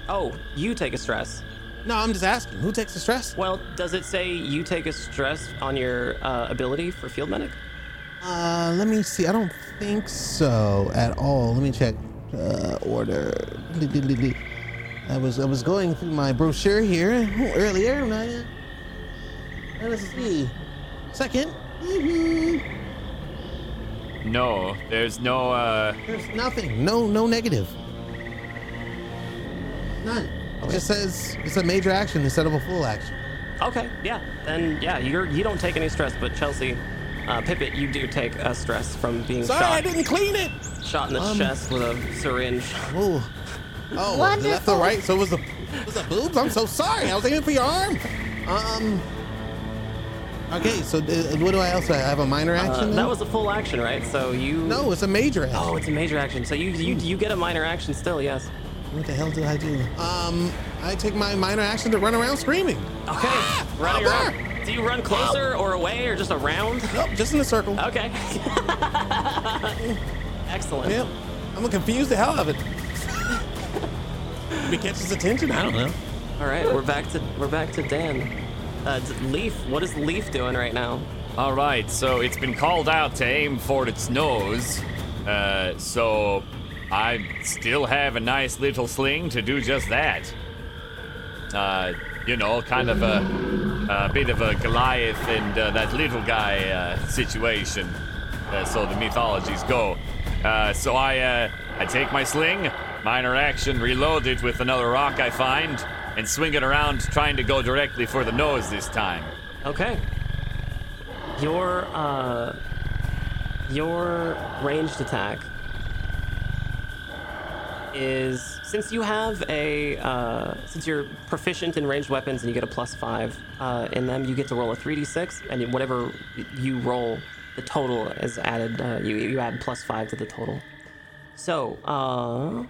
Oh, you take a stress. No, I'm just asking. Who takes the stress? Well, does it say you take a stress on your uh, ability for field medic? Uh, let me see. I don't think so at all. Let me check. Uh, order. I was I was going through my brochure here earlier. And I, uh, let's see. 2nd hmm No, there's no. uh There's nothing. No no negative. None. It just says it's a major action instead of a full action. Okay, yeah, then yeah, you're you don't take any stress, but Chelsea, uh, Pippet, you do take a stress from being Sorry, shot I didn't clean it. shot in the Um, chest with a syringe. Oh. Oh, the left Wonderful. or right? So it was the was the boobs? I'm so sorry. I was aiming for your arm. Um. Okay, so uh, what do I else? I have a minor Uh, action. that was a full action, right? So you no, it's a major action. Oh, it's a major action. So you you you get a minor action still, yes. What the hell did I do? Um, I take my minor action to run around screaming. Okay, Ah, running around. Do you run closer or away or just around? Nope, just in a circle. Okay. Excellent. Yep. I'm gonna confuse the hell out of it. Maybe catch his attention. I don't know. All right, we're back to we're back to Dan. Uh, Leaf, what is Leaf doing right now? All right, so it's been called out to aim for its nose. Uh, so I still have a nice little sling to do just that. Uh, you know, kind of a, a bit of a Goliath and uh, that little guy uh, situation. Uh, so the mythologies go. Uh, so I uh, I take my sling, minor action, reload it with another rock I find, and swing it around, trying to go directly for the nose this time. Okay. Your uh your ranged attack is since you have a uh, since you're proficient in ranged weapons and you get a plus five uh, in them, you get to roll a three d six, and whatever you roll, the total is added. Uh, you you add plus five to the total. So uh.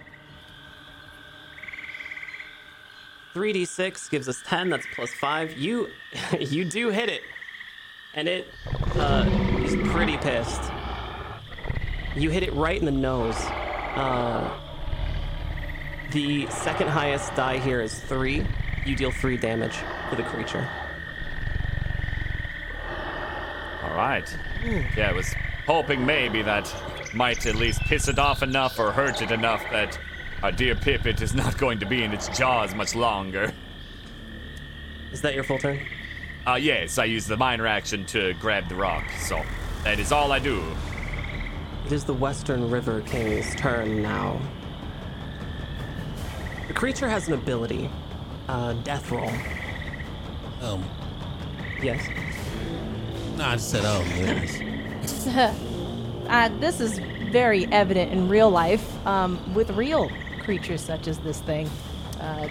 3d6 gives us 10 that's plus 5 you you do hit it. And it uh, is pretty pissed. You hit it right in the nose. Uh, the second highest die here is 3 you deal 3 damage to the creature. All right. Yeah, I was hoping maybe that might at least piss it off enough or hurt it enough that our dear Pippet is not going to be in its jaws much longer. Is that your full turn? Uh, yes, I use the minor action to grab the rock, so that is all I do. It is the Western River King's turn now. The creature has an ability, uh, Death Roll. Um, Yes. no, I just said, oh, yes. Uh, this is very evident in real life um, with real creatures such as this thing. Uh,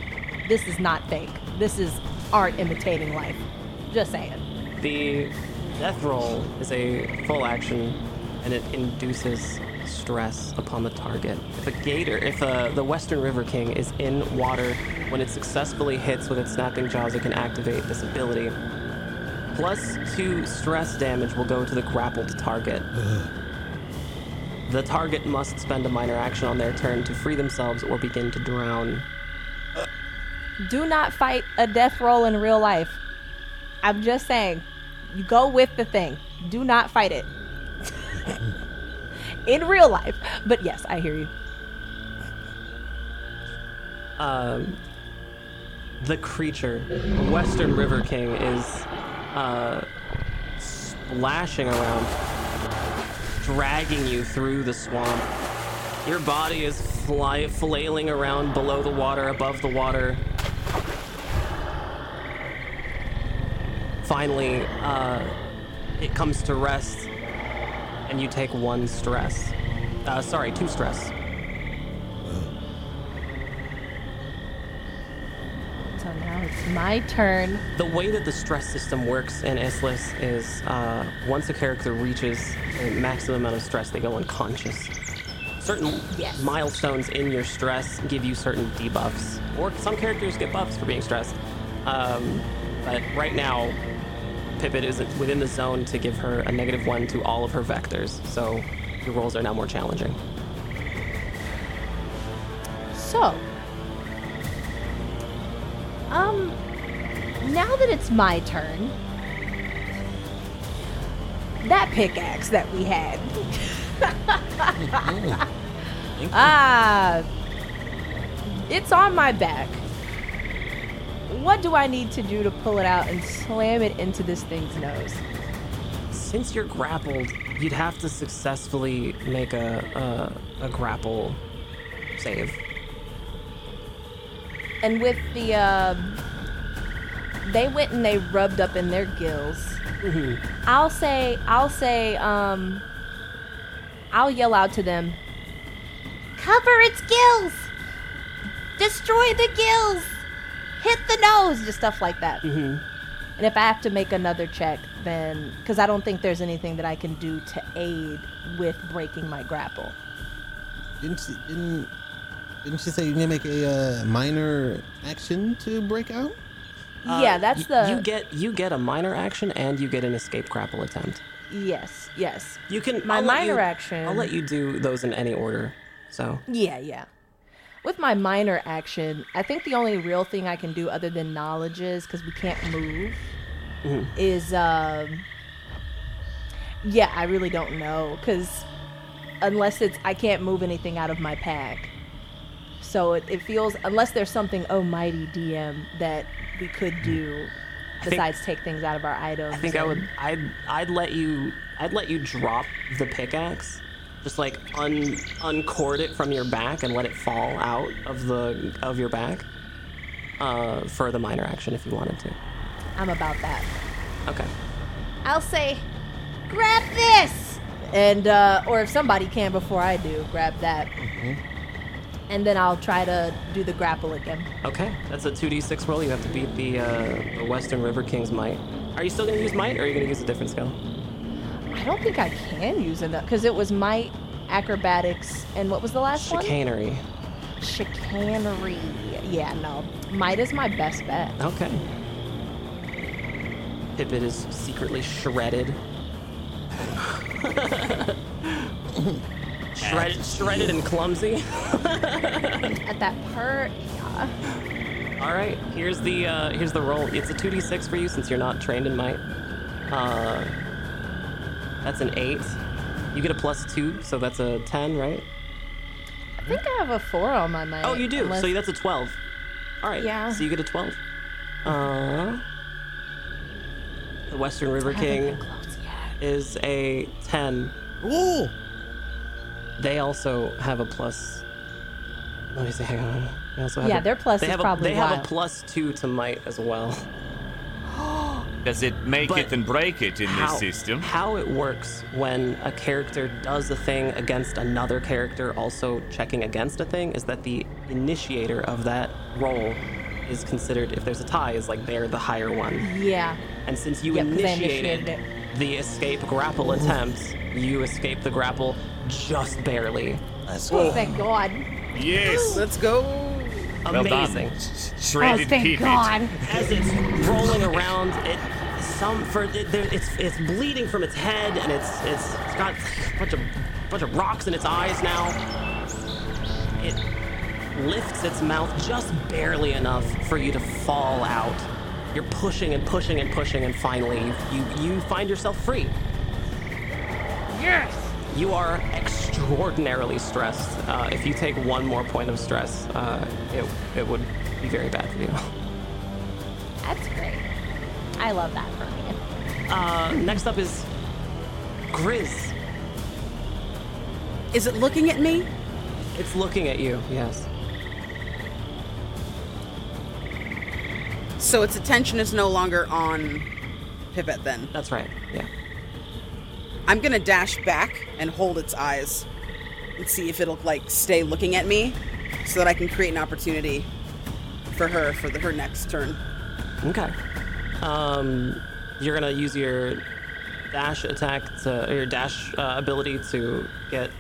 this is not fake. This is art imitating life. Just saying. The Death Roll is a full action, and it induces stress upon the target. If a gator, if uh, the Western River King is in water, when it successfully hits with its snapping jaws, it can activate this ability. Plus two stress damage will go to the grappled target. The target must spend a minor action on their turn to free themselves or begin to drown. Do not fight a death roll in real life. I'm just saying, you go with the thing. Do not fight it. in real life. But yes, I hear you. um, the creature, Western River King, is uh, splashing around, dragging you through the swamp. Your body is fly- flailing around below the water, above the water. Finally, uh, it comes to rest, and you take one stress. Uh, sorry, two stress. So now it's my turn. The way that the stress system works in Issliss is uh, once a character reaches a maximum amount of stress, they go unconscious. Certain Yes. milestones in your stress give you certain debuffs, or some characters get buffs for being stressed. Um, but right now, Pippet isn't within the zone to give her a negative one to all of her vectors, so your rolls are now more challenging. So, um, now that it's my turn, that pickaxe that we had. ah, it's on my back. What do I need to do to pull it out and slam it into this thing's nose? Since you're grappled, you'd have to successfully make a, a, a grapple save. And with the, um, they went and they rubbed up in their gills. I'll say, I'll say, um, I'll yell out to them, Cover its gills! Destroy the gills! hit the nose, just stuff like that. And if I have to make another check, then, because I don't think there's anything that I can do to aid with breaking my grapple. Didn't she, didn't, didn't she say you can make a uh, minor action to break out? yeah, that's Uh, Y- the. you get you get a minor action and you get an escape grapple attempt. yes, yes. You can My I'll minor you- action- I'll let you do those in any order. So Yeah, yeah. With my minor action, I think the only real thing I can do other than knowledges, because we can't move, is um. Yeah, I really don't know, because unless it's I can't move anything out of my pack, so it, it feels unless there's something oh mighty DM that we could do think- besides take things out of our items. I think I would I'd I'd let you I'd let you drop the pickaxe. Just like un uncord it from your back and let it fall out of the of your back. Uh, for the minor action if you wanted to. I'm about that. Okay. I'll say, grab this! and uh, or if somebody can before I do, grab that, and then I'll try to do the grapple again. Okay. That's a 2d6 roll. You have to beat the uh, the Western River King's might. Are you still gonna use might or are you gonna use a different skill? I don't think I can use it because it was might, acrobatics, and what was the last Chicanery. one? Chicanery. Chicanery. Yeah, no, might is my best bet. Okay. Pippet is secretly shredded. shredded, shredded and clumsy. At that part, yeah. All right, here's the uh, here's the roll. It's a 2d6 for you since you're not trained in might. Uh, that's an eight. You get a plus two, so that's a ten, right? I think I have a four on my mic. Oh, you do. unless- So that's a 12. All right. Yeah. So you get a 12. Uh, the Western River King been close yet. is a 10. Ooh. They also have a plus. Let me see. Hang on. They also have Yeah, a, their plus they is have probably a, They have a plus two to might as well. Does it make But it and break it in how, this system? How it works when a character does a thing against another character also checking against a thing is that the initiator of that roll is considered, if there's a tie, is like they're the higher one. Yeah. And since you Yep, 'cause I initiated, initiated the escape grapple attempt, you escape the grapple just barely. Let's go. Oh, go. thank God. Yes. Let's go. Well Amazing. done. Oh, thank Pippet. God. As it's rolling around, it some for it, there, it's it's bleeding from its head, and it's it's, it's got a bunch of bunch of rocks in its eyes now. It lifts its mouth just barely enough for you to fall out. You're pushing and pushing and pushing, and finally you you, you find yourself free. Yes. You are extraordinarily stressed. Uh, if you take one more point of stress, uh, it it would be very bad for you. That's great. I love that for me. Uh, next up is Grizz. Is it looking at me? It's looking at you, yes. So its attention is no longer on Pippet then. That's right, yeah. I'm gonna dash back and hold its eyes and see if it'll like stay looking at me so that I can create an opportunity for her for the, her next turn. Okay. Um, you're gonna use your dash attack to, or your dash uh, ability to get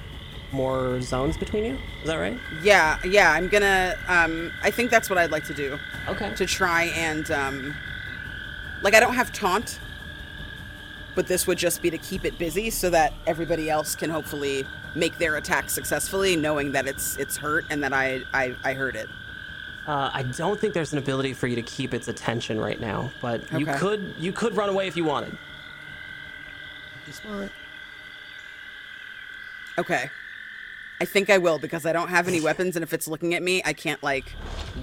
more zones between you. Is that right? Yeah, yeah, I'm gonna um I think that's what I'd like to do. Okay. To try and um like I don't have taunt, but this would just be to keep it busy so that everybody else can hopefully make their attack successfully, knowing that it's it's hurt and that I I, I heard it. Uh, I don't think there's an ability for you to keep its attention right now, but you could you could run away if you wanted. Be smart. Okay. I think I will because I don't have any weapons, and if it's looking at me, I can't like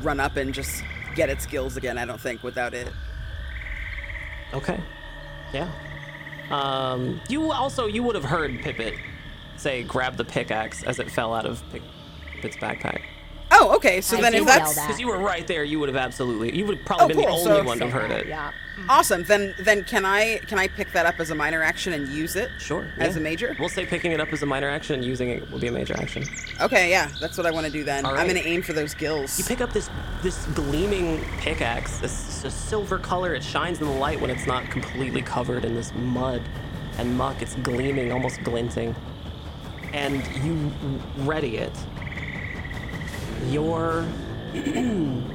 run up and just get its skills again. I don't think without it. Okay. Yeah. Um, you also you would have heard Pippet say, "Grab the pickaxe" as it fell out of Pick- Pippet's backpack. Oh, okay. So I then if yell that's that. Because you were right there, you would have absolutely. You would have probably Oh, been the only so- one to have heard it. Yeah. Mm. awesome, then then can I can I pick that up as a minor action and use it? Sure. As yeah. a major? We'll say picking it up as a minor action and using it will be a major action. Okay, yeah, that's what I want to do then. All I'm gonna aim for those gills. You pick up this this gleaming pickaxe. This, this silver color. It shines in the light when it's not completely covered in this mud and muck. It's gleaming, almost glinting. And you ready it. Your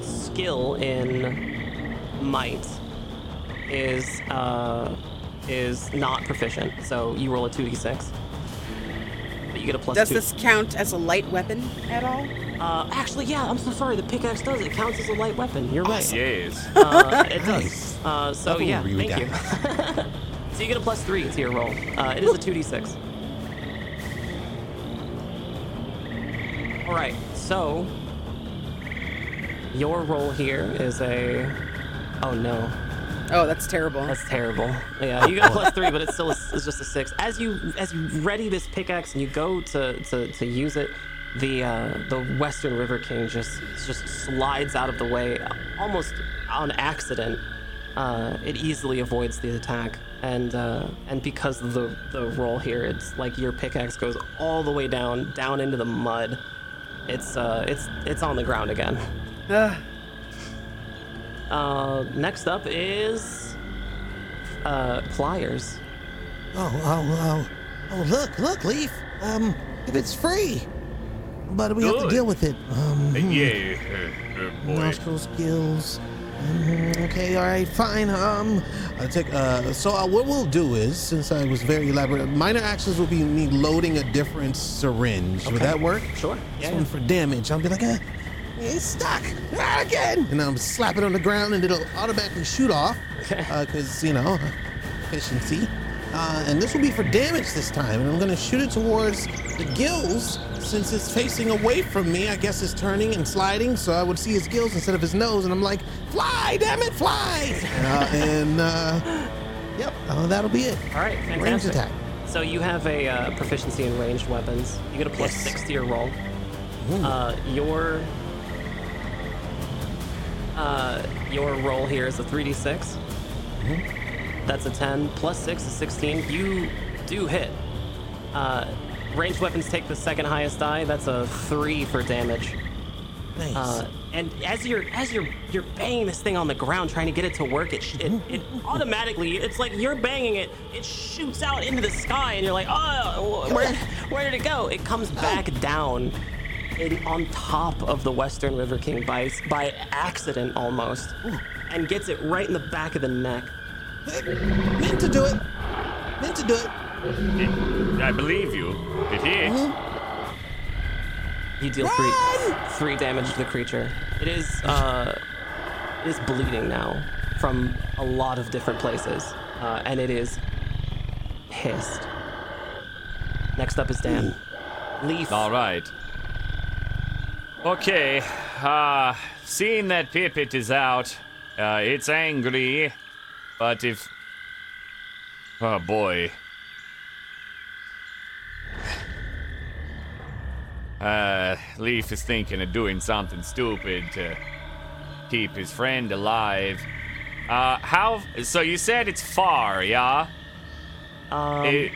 skill in might is uh, is not proficient. So you roll a two d six. But you get a plus Does two. this count as a light weapon at all? Uh, actually, yeah, I'm so sorry. The pickaxe does. It counts as a light weapon. You're right. Yes. Uh, it does. Nice. Uh, so, Nothing yeah, really thank you. so, you get a plus three to your roll. Uh, it is a 2d6. All right, so your roll here is a. Oh no, Oh, that's terrible. that's terrible. Yeah, you got plus three, but it's still a, it's just a six. As you as you ready this pickaxe and you go to to, to use it, the uh, the Western River King just just slides out of the way, almost on accident. Uh, it easily avoids the attack, and uh, and because of the the roll here, it's like your pickaxe goes all the way down down into the mud. It's uh it's it's on the ground again. Ugh. Uh, next up is uh, Pliers. Oh, oh, oh, oh! Look, look, Leaf. Um, if it's free, but we have to Good. deal with it. Um, yeah, uh, boy. nostril skills. Mhm, Okay, all right, fine. Um, I'll take. Uh, so uh, what we'll do is, since I was very elaborate, minor actions will be me loading a different syringe. Would that work? Sure. This Yeah. one for damage. I'll be like, uh, It's stuck Ah, again. And I'm slap it on the ground, and it'll automatically shoot off because you know efficiency. Uh, and this will be for damage this time, and I'm gonna shoot it towards the gills since it's facing away from me. I guess it's turning and sliding, so I would see his gills instead of his nose, and I'm like, "Fly, damn it, fly!" Uh, and uh, yep, uh, that'll be it. All right, Range attack. So you have a uh, proficiency in ranged weapons. You get a plus Yes. six to your roll. Uh, your uh, your roll here is a 3d6. That's a 10. Plus 6 is 16. You do hit. Uh, ranged weapons take the second highest die. That's a 3 for damage. Nice. Uh, and as you're as you're you're banging this thing on the ground trying to get it to work, it it, it automatically it's like you're banging it, it shoots out into the sky, and you're like, oh, where where did it go? It comes back down, in on top of the Western River King by by accident almost, and gets it right in the back of the neck. Meant to do it. Meant to do it. I believe you. It hit. Mm-hmm. You deal three three damage to the creature. It is uh, it is bleeding now from a lot of different places, uh, and it is pissed. Next up is Dan. Leaf. All right. Okay. Uh, seeing that Pippet is out, uh, it's angry, but if. Oh boy. Uh, Leaf is thinking of doing something stupid to keep his friend alive. Uh, how. So you said it's far, yeah? Um, It-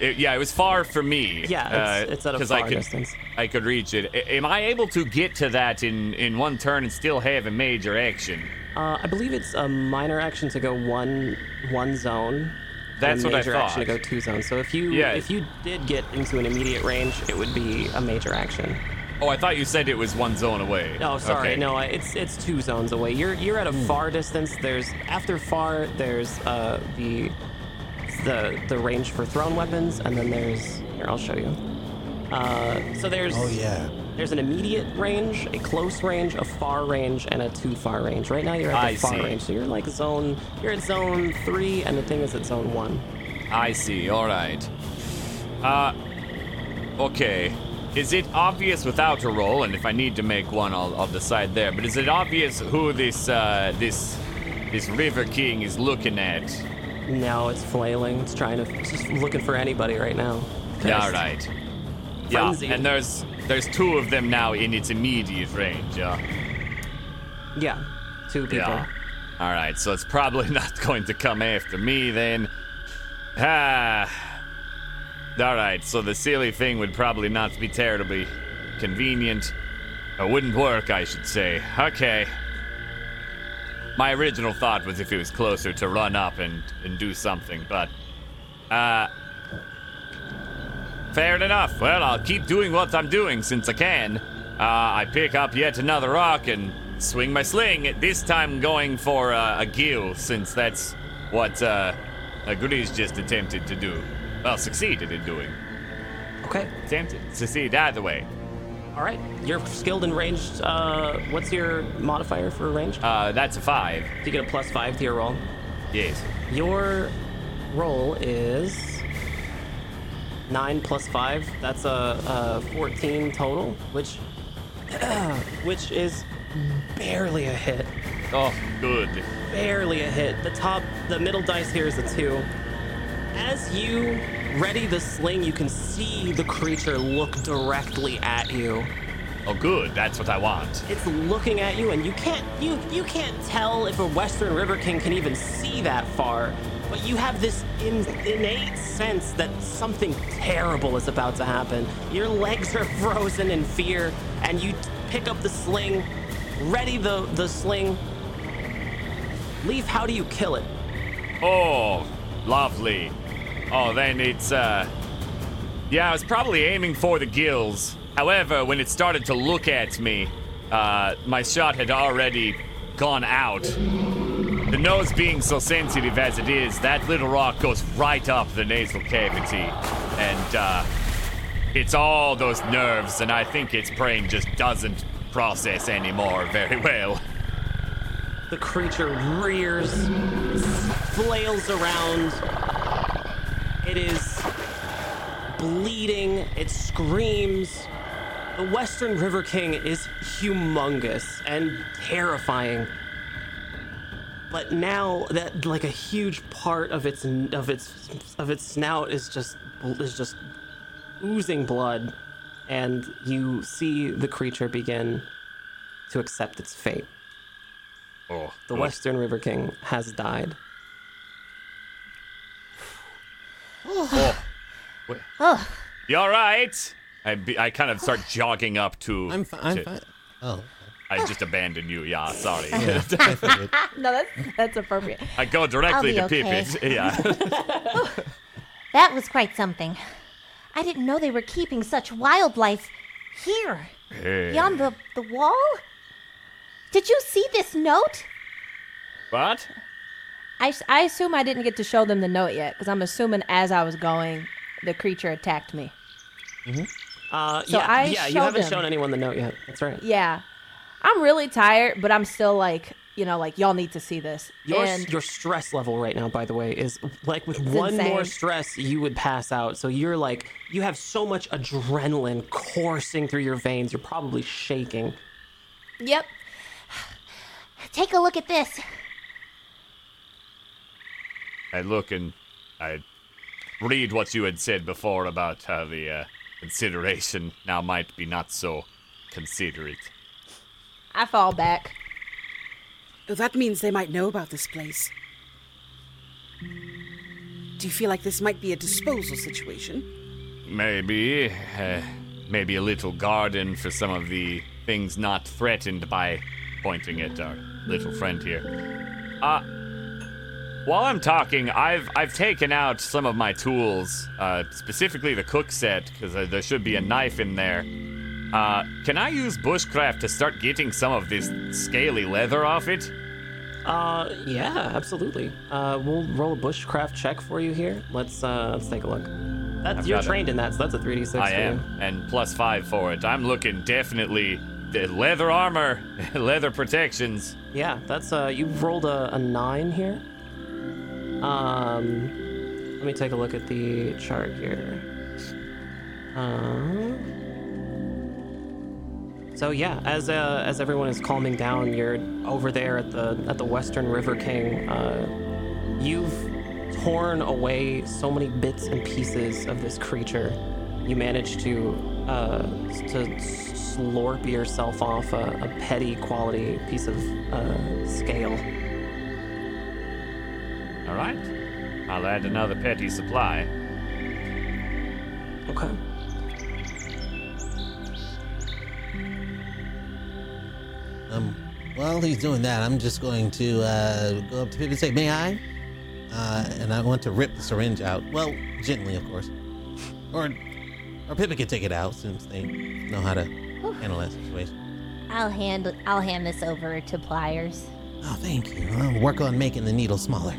it- yeah, it was far for me. Yeah, it's- it's at a 'cause I far could, distance. I could reach it. A- am I able to get to that in, in one turn and still have a major action? uh, I believe it's a minor action to go one one zone. That's what I major action to go two zones. So if you Yeah. if you did get into an immediate range, it would be a major action. Oh, I thought you said it was one zone away. No, sorry, Okay. no, it's it's two zones away. You're you're at a Hmm. far distance. There's after far, there's uh the the the range for thrown weapons, and then there's here I'll show you. Uh, so there's Oh yeah. there's an immediate range, a close range, a far range, and a too far range. Right now you're at the I far see. range, so you're like zone you're at zone three, and the thing is at zone one. I see. All right. Uh, okay. Is it obvious without a roll? And if I need to make one, I'll, I'll decide there. But is it obvious who this uh, this this River King is looking at? Now it's flailing. It's trying to it's just looking for anybody right now. Yeah, all right. Yeah, and there's there's two of them now in its immediate range. Yeah. Yeah, two people. Yeah. All right, so it's probably not going to come after me then. Ah. All right, so the silly thing would probably not be terribly convenient. It wouldn't work, I should say. Okay. My original thought was if he was closer to run up and, and do something, but uh Fair enough. Well, I'll keep doing what I'm doing since I can. Uh, I pick up yet another rock and swing my sling. This time going for uh, a gill, since that's what uh, Grizz just attempted to do. Well, succeeded in doing. Okay. Attempted. Succeed either way. All right. You're skilled in ranged. Uh, what's your modifier for ranged? Uh, that's a five. Do you get a plus five to your roll. Yes. Your roll is nine plus five. That's a, a fourteen total, which which is barely a hit. Oh, good. barely a hit. The top, the middle dice here is a two. As you ready the sling, you can see the creature look directly at you. Oh, good. That's what I want. It's looking at you, and you can't you you can't tell if a Western River King can even see that far. But you have this in, innate sense that something terrible is about to happen. Your legs are frozen in fear, and you pick up the sling, ready the the sling. Leaf, how do you kill it? Oh, lovely. Oh, then it's, uh. Yeah, I was probably aiming for the gills. However, when it started to look at me, uh, my shot had already gone out. The nose being so sensitive as it is, that little rock goes right up the nasal cavity. And, uh. It's all those nerves, and I think its brain just doesn't process anymore very well. The creature rears, flails around. It is bleeding, it screams. The Western River King is humongous and terrifying. But now that like a huge part of its of its of its snout is just is just oozing blood and you see the creature begin to accept its fate. Oh, The. Western River King has died. Oh. oh. Wait. Oh. You all right? I, be, I kind of start jogging up to. I'm fine. I'm to- fine. Oh, I just abandoned you. Yeah, sorry. yeah. No, that's that's appropriate. I go directly to be okay. Pippet. Yeah. That was quite something. I didn't know they were keeping such wildlife here, beyond the, the wall. Did you see this note? what? I, s- I assume I didn't get to show them the note yet because I'm assuming as I was going, the creature attacked me. Uh, So yeah, I yeah, you haven't them. shown anyone the note yet. That's right. Yeah, I'm really tired, but I'm still like, you know, like y'all need to see this. Your and your stress level right now, by the way, is like with one more stress, you would pass out. So you're like, you have so much adrenaline coursing through your veins. You're probably shaking. yep, Take a look at this. I look and I read what you had said before about how the uh, consideration now might be not so considerate. I fall back. That means they might know about this place. Do you feel like this might be a disposal situation? Maybe, uh, maybe a little garden for some of the things not threatened by pointing at our little friend here. Uh, while I'm talking, I've I've taken out some of my tools, uh, specifically the cook set, because uh, there should be a knife in there. Uh, can I use bushcraft to start getting some of this scaly leather off it? Uh, yeah, absolutely. Uh, we'll roll a bushcraft check for you here. Let's uh, let's take a look. That's I've you're trained in that, so that's a three d six. I am, and plus five for it. I'm looking definitely the leather armor, leather protections. Yeah, that's uh, you rolled a, a nine here. Um, let me take a look at the chart here. Uh, so yeah, as uh, as everyone is calming down, you're over there at the at the Western River King. Uh, you've torn away so many bits and pieces of this creature. You managed to uh, to slurp yourself off a, a petty quality piece of uh, scale. All right, I'll add another petty supply. Okay. Um, while he's doing that, I'm just going to uh, go up to Pip and say, "May I?" Uh, and I want to rip the syringe out. Well, gently, of course. Or, or Pippa can take it out since they know how to handle that situation. I'll hand I'll hand this over to Pliers. Oh, thank you. I'll work on making the needle smaller.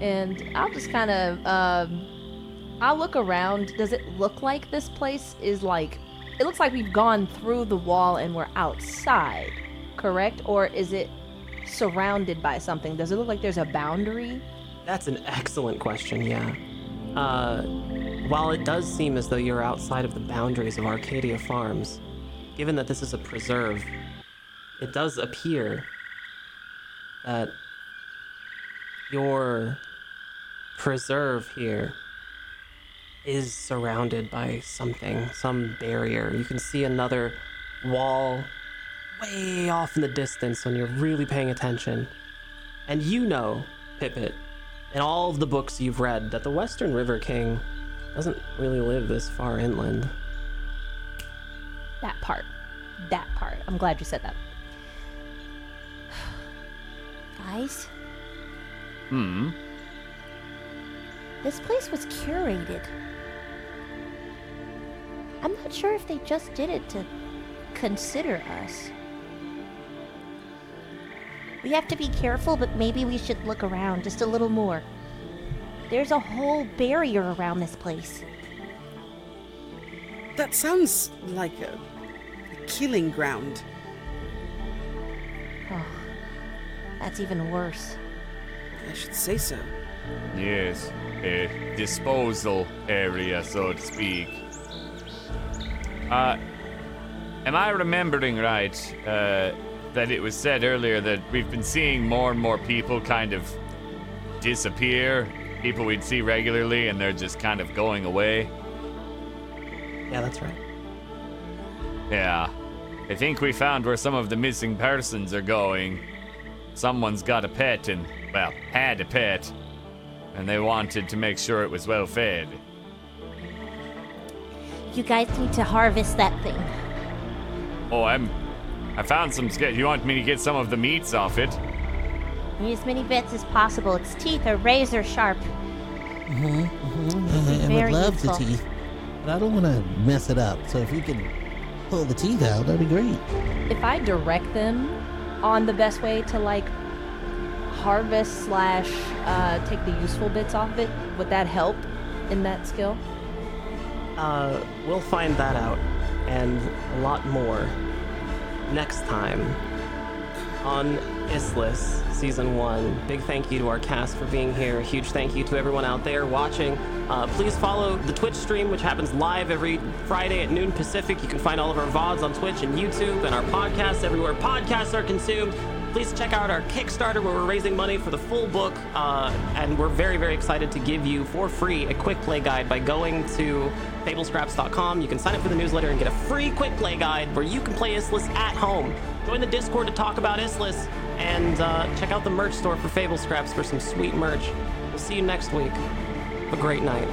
And I'll just kind of um, I'll look around. Does it look like this place is like? It looks like we've gone through the wall and we're outside, correct? Or is it surrounded by something? Does it look like there's a boundary? That's an excellent question, yeah. Uh, while it does seem as though you're outside of the boundaries of Arcadia Farms, given that this is a preserve, it does appear that your preserve here is surrounded by something, some barrier. You can see another wall way off in the distance when you're really paying attention. And you know, Pippet, in all of the books you've read, that the Western River King doesn't really live this far inland. That part. That part. I'm glad you said that. Guys, Hmm. This place was curated. I'm not sure if they just did it to consider us. We have to be careful, but maybe we should look around just a little more. There's a whole barrier around this place. That sounds like a killing ground. Oh, That's even worse. I should say so. Yes, a disposal area, so to speak. Uh, am I remembering right uh, that it was said earlier that we've been seeing more and more people kind of disappear? People we'd see regularly, and they're just kind of going away. Yeah, that's right. Yeah, I think we found where some of the missing persons are going. Someone's got a pet, and well, had a pet, and they wanted to make sure it was well fed. You guys need to harvest that thing. Oh, I'm. I found some. sk- You want me to get some of the meats off it? Need as many bits as possible. Its teeth are razor sharp. Mm hmm. I would Very love useful. the teeth, but I don't want to mess it up. So if you can pull the teeth out, that'd be great. If I direct them on the best way to like harvest slash uh, take the useful bits off of it, would that help in that skill? Uh, we'll find that out and a lot more next time on Issliss Season 1. Big thank you to our cast for being here. Huge thank you to everyone out there watching. Uh, please follow the Twitch stream, which happens live every Friday at noon Pacific. You can find all of our VODs on Twitch and YouTube and our podcasts everywhere podcasts are consumed. Please check out our Kickstarter where we're raising money for the full book. Uh, and we're very, very excited to give you for free a quick play guide by going to fablescraps.com. You can sign up for the newsletter and get a free quick play guide where you can play Issliss at home. Join the Discord to talk about Issliss and uh, check out the merch store for Fable Scraps for some sweet merch. We'll see you next week. Have a great night.